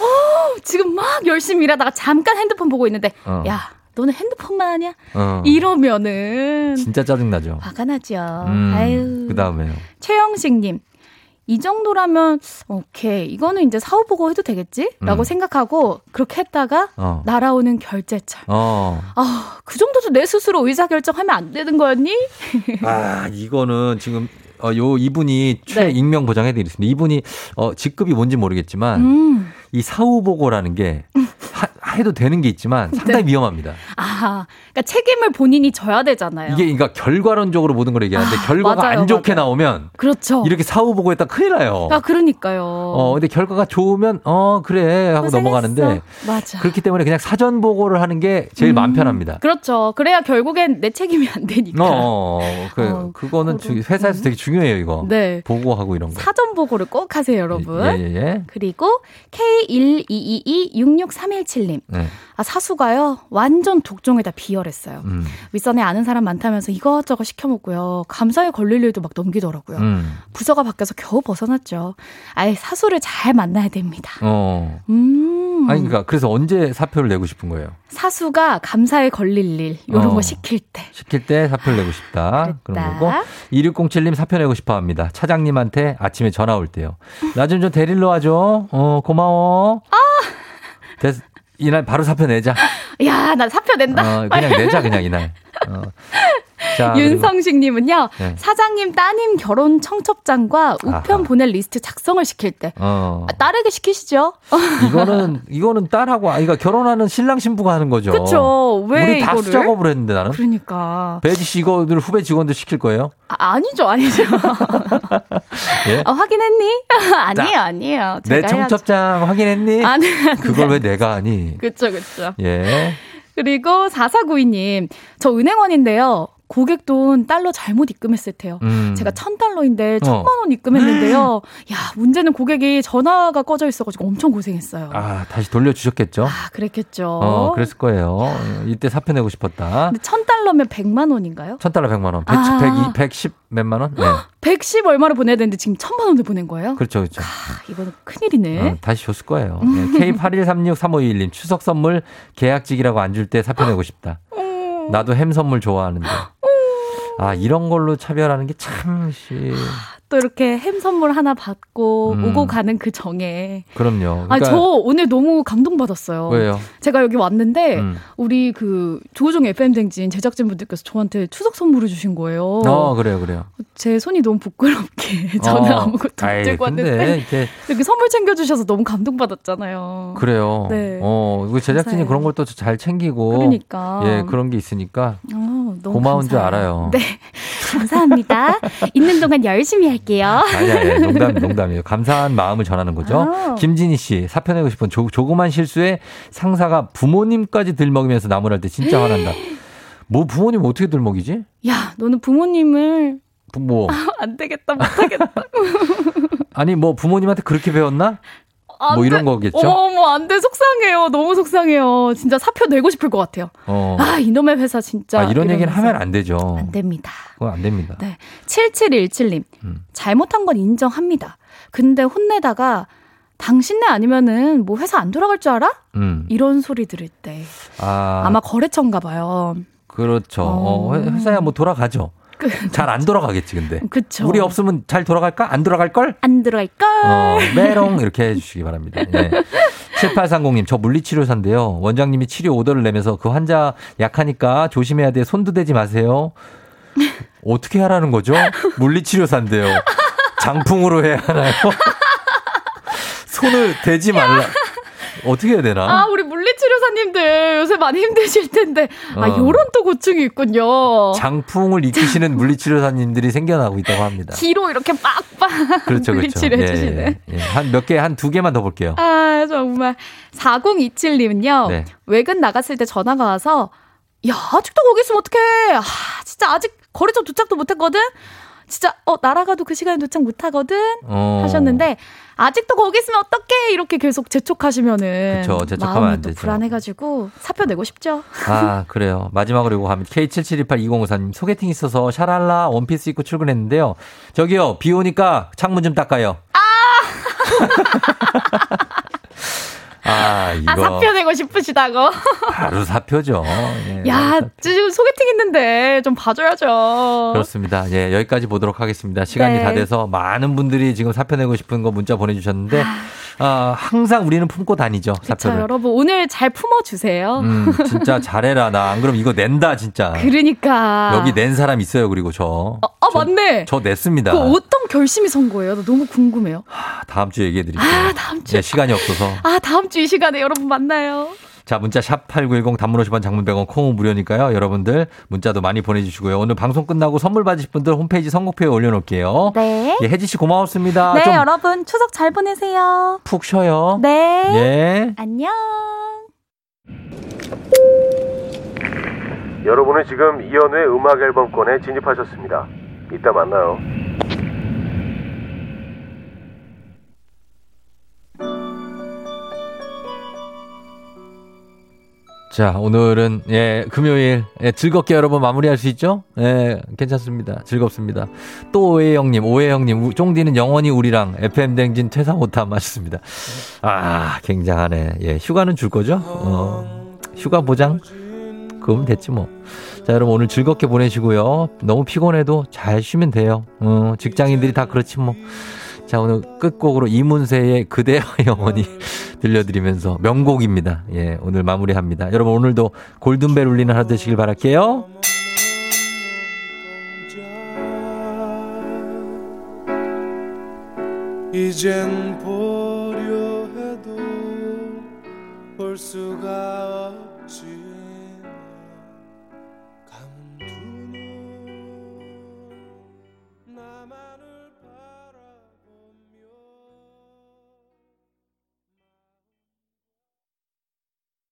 어, 지금 막 열심히 일하다가 잠깐 핸드폰 보고 있는데, 어. 야, 너는 핸드폰만 하냐? 어. 이러면은 진짜 짜증나죠. 화가 나죠. 음, 아유. 그 다음에요. 최영식 님. 이 정도라면 오케이 이거는 이제 사후 보고 해도 되겠지라고 음. 생각하고 그렇게 했다가 어. 날아오는 결제철 어. 아그 정도도 내 스스로 의사 결정하면 안 되는 거였니? 아, 이거는 지금, 어, 요, 이분이 네. 최익명 보장해드리겠습니다. 이분이, 어, 직급이 뭔지 모르겠지만, 음. 이 사후 보고라는 게, 하, 해도 되는 게 있지만 상당히 네. 위험합니다. 아 그러니까 책임을 본인이 져야 되잖아요. 이게 그러니까 결과론적으로 모든 걸 얘기하는데 아, 결과가 맞아요, 안 좋게 맞아요. 나오면 그렇죠. 이렇게 사후 보고 했다 큰일 나요. 아 그러니까요. 어, 근데 결과가 좋으면 어, 그래 하고 고생했어. 넘어가는데 맞아. 그렇기 때문에 그냥 사전 보고를 하는 게 제일 마음 편합니다. 그렇죠. 그래야 결국엔 내 책임이 안 되니까. 어, 그 그거는 주- 회사에서 되게 중요해요, 이거. 네. 보고하고 이런 거. 사전 보고를 꼭 하세요, 여러분. 예, 예, 예. 그리고 K122263117님. 네. 아, 사수가요, 완전 독 종에다 비열했어요. 음. 윗선에 아는 사람 많다면서 이것저것 시켜 먹고요. 감사에 걸릴 일도 막 넘기더라고요. 음. 부서가 바뀌어서 겨우 벗어났죠. 아예 사수를 잘 만나야 됩니다. 어. 음. 아니, 그러니까 그래서 언제 사표를 내고 싶은 거예요? 사수가 감사에 걸릴 일, 이런 어. 거 시킬 때. 시킬 때 사표를 내고 싶다. 그런 거고. 2607님 사표 내고 싶어 합니다. 차장님한테 아침에 전화 올 때요. 나 좀 좀 데리러 와줘. 어, 고마워. 아! 됐, 이날 바로 사표 내자. 야, 나 사표 낸다. 어, 그냥 내자, 그냥 이날. 어. 자, 윤성식님은요, 네. 사장님 따님 결혼 청첩장과 우편 아하. 보낼 리스트 작성을 시킬 때. 어. 아, 따님께 시키시죠? 이거는, 이거는 딸하고 아이가 결혼하는 신랑 신부가 하는 거죠. 그쵸. 왜 우리 다 이거를? 수작업을 했는데 나는. 그러니까. 배지 씨 이거를 후배 직원들 시킬 거예요? 아, 아니죠, 아니죠. 예? 아, 확인했니? 아니에요, 아니에요. 내 제가 해야죠. 청첩장 확인했니? 아, 네. 그걸 왜 내가 하니? 그쵸, 그쵸. 예. 그리고 4492님, 저 은행원인데요. 고객 돈 달러 잘못 입금했을 테요. 음. 제가 천 달러인데 어. 천만 원 입금했는데요. 야 문제는 고객이 전화가 꺼져 있어가지고 엄청 고생했어요. 아, 다시 돌려주셨겠죠? 아, 그랬겠죠. 어, 그랬을 거예요. 이때 사표 내고 싶었다. 근데 천 달러면 100만 원인가요? 천 달러 100만 원. 110, 아. 100, 110 몇만 원? 네. 110 얼마를 보내야 되는데 지금 천만 원을 보낸 거예요? 그렇죠, 그렇죠. 아, 이거는 큰일이네. 어, 다시 줬을 거예요. 네. K81363521님, 추석 선물 계약직이라고 안 줄 때 사표 내고 싶다. 나도 햄 선물 좋아하는데. 아, 이런 걸로 차별하는 게 참, 씨. 또 이렇게 햄 선물 하나 받고 음. 오고 가는 그 정에. 그럼요. 아, 그러니까 저 오늘 너무 감동받았어요. 왜요? 제가 여기 왔는데 음. 우리 그 조우종 FM 댕진 제작진 분들께서 저한테 추석 선물을 주신 거예요. 어, 그래요, 그래요. 제 손이 너무 부끄럽게 저는 어. 아무것도 못 들고 왔는데 이렇게 이렇게 선물 챙겨주셔서 너무 감동받았잖아요. 그래요. 네. 어, 이거 제작진이 감사해요. 그런 걸 또 잘 챙기고. 그러니까. 예, 그런 게 있으니까. 어, 고마운 줄 감사해요. 알아요. 네, 감사합니다. 있는 동안 열심히 할 게요. 아니, 아니, 농담, 농담이에요. 감사한 마음을 전하는 거죠. 아. 김진희 씨, 사표 내고 싶은 조, 조그만 실수에 상사가 부모님까지 들먹이면서 나무랄 때 진짜 화난다. 뭐 부모님 어떻게 들먹이지? 야, 너는 부모님을 부- 뭐 안 되겠다, 못하겠다. 아니 뭐 부모님한테 그렇게 배웠나? 안뭐 이런 돼. 거겠죠? 어머, 안 돼. 속상해요. 너무 속상해요. 진짜 사표 내고 싶을 것 같아요. 어. 아, 이놈의 회사 진짜. 아, 이런 얘기는 이러면서. 하면 안 되죠. 안 됩니다. 그건 안 됩니다. 네. 7717님. 음. 잘못한 건 인정합니다. 근데 혼내다가 당신네 아니면은 뭐 회사 안 돌아갈 줄 알아? 음. 이런 소리 들을 때. 아, 아마 거래처인가 봐요. 그렇죠. 어, 회- 회사야 뭐 돌아가죠. 잘 안 돌아가겠지 근데. 그쵸. 우리 없으면 잘 돌아갈까? 안 돌아갈 걸? 안 들어갈 걸? 어, 메롱 이렇게 해주시기 바랍니다. 네. 7830님, 저 물리치료사인데요. 원장님이 치료 오더를 내면서 그 환자 약하니까 조심해야 돼. 손도 대지 마세요. 어떻게 하라는 거죠? 물리치료사인데요. 장풍으로 해야 하나요? 손을 대지 말라. 어떻게 해야 되나? 아, 우리 물리치료사님들 요새 많이 힘드실 텐데. 아, 어. 요런 또 고충이 있군요. 장풍을 이끄시는 물리치료사님들이 생겨나고 있다고 합니다. 기로 이렇게 빡빡 그렇죠, 그렇죠. 물리치료 해주시네. 예, 예. 한몇 개, 한 두 개만 더 볼게요. 아, 정말. 4027님은요. 네. 외근 나갔을 때 전화가 와서, 야, 아직도 거기 있으면 어떡해. 아, 진짜 아직 거래처 도착도 못했거든? 진짜, 어, 날아가도 그 시간에 도착 못하거든? 어. 하셨는데, 아직도 거기 있으면 어떡해. 이렇게 계속 재촉하시면은. 그쵸, 재촉하면 안또 되죠. 불안해가지고, 사표 내고 싶죠. 아, 그래요. 마지막으로 이거 가면 K77282054님 소개팅 있어서 샤랄라 원피스 입고 출근했는데요. 저기요, 비 오니까 창문 좀 닦아요. 아! 이거 아, 사표 내고 싶으시다고. 바로 사표죠. 예, 야, 지금 소개팅 있는데 좀 봐줘야죠. 그렇습니다. 예, 여기까지 보도록 하겠습니다. 시간이 네. 다 돼서 많은 분들이 지금 사표 내고 싶은 거 문자 보내주셨는데, 아, 항상 우리는 품고 다니죠, 자, 사표를. 여러분, 오늘 잘 품어주세요. 음, 진짜 잘해라. 나 안 그럼 이거 낸다, 진짜. 그러니까. 여기 낸 사람 있어요, 그리고 저. 아, 맞네. 저 냈습니다. 그 어떤 결심이 선 거예요? 나 너무 궁금해요. 다음 주에 얘기해 드릴게요. 아, 다음 주에. 네, 시간이 없어서. 아, 다음 주 이 시간에 여러분 만나요. 자, 문자 샵 8910 단문 50원 장문 100원 콩은 무료니까요. 여러분들 문자도 많이 보내주시고요. 오늘 방송 끝나고 선물 받으실 분들 홈페이지 선곡표에 올려놓을게요. 네. 예, 혜지 씨 고마웠습니다. 네, 좀푹 여러분 추석 잘 보내세요. 쉬어요. 네. 예. 안녕. 여러분은 지금 이연우의 음악 앨범권에 진입하셨습니다. 이따 만나요. 자, 오늘은, 예, 금요일, 예, 즐겁게 여러분 마무리할 수 있죠? 예, 괜찮습니다. 즐겁습니다. 또 오해영님, 오해영님, 우- 쫑디는 영원히 우리랑 FM댕진 퇴사 못함 하셨습니다. 아, 굉장하네. 예, 휴가는 줄 거죠? 어, 휴가 보장? 그럼 됐지 뭐. 자, 여러분 오늘 즐겁게 보내시고요. 너무 피곤해도 잘 쉬면 돼요. 어, 직장인들이 다 그렇지 뭐. 자, 오늘 끝곡으로 이문세의 그대와 영원히 들려드리면서 명곡입니다. 예, 오늘 마무리합니다. 여러분 오늘도 골든벨 울리는 하루 되시길 바랄게요. 이젠 보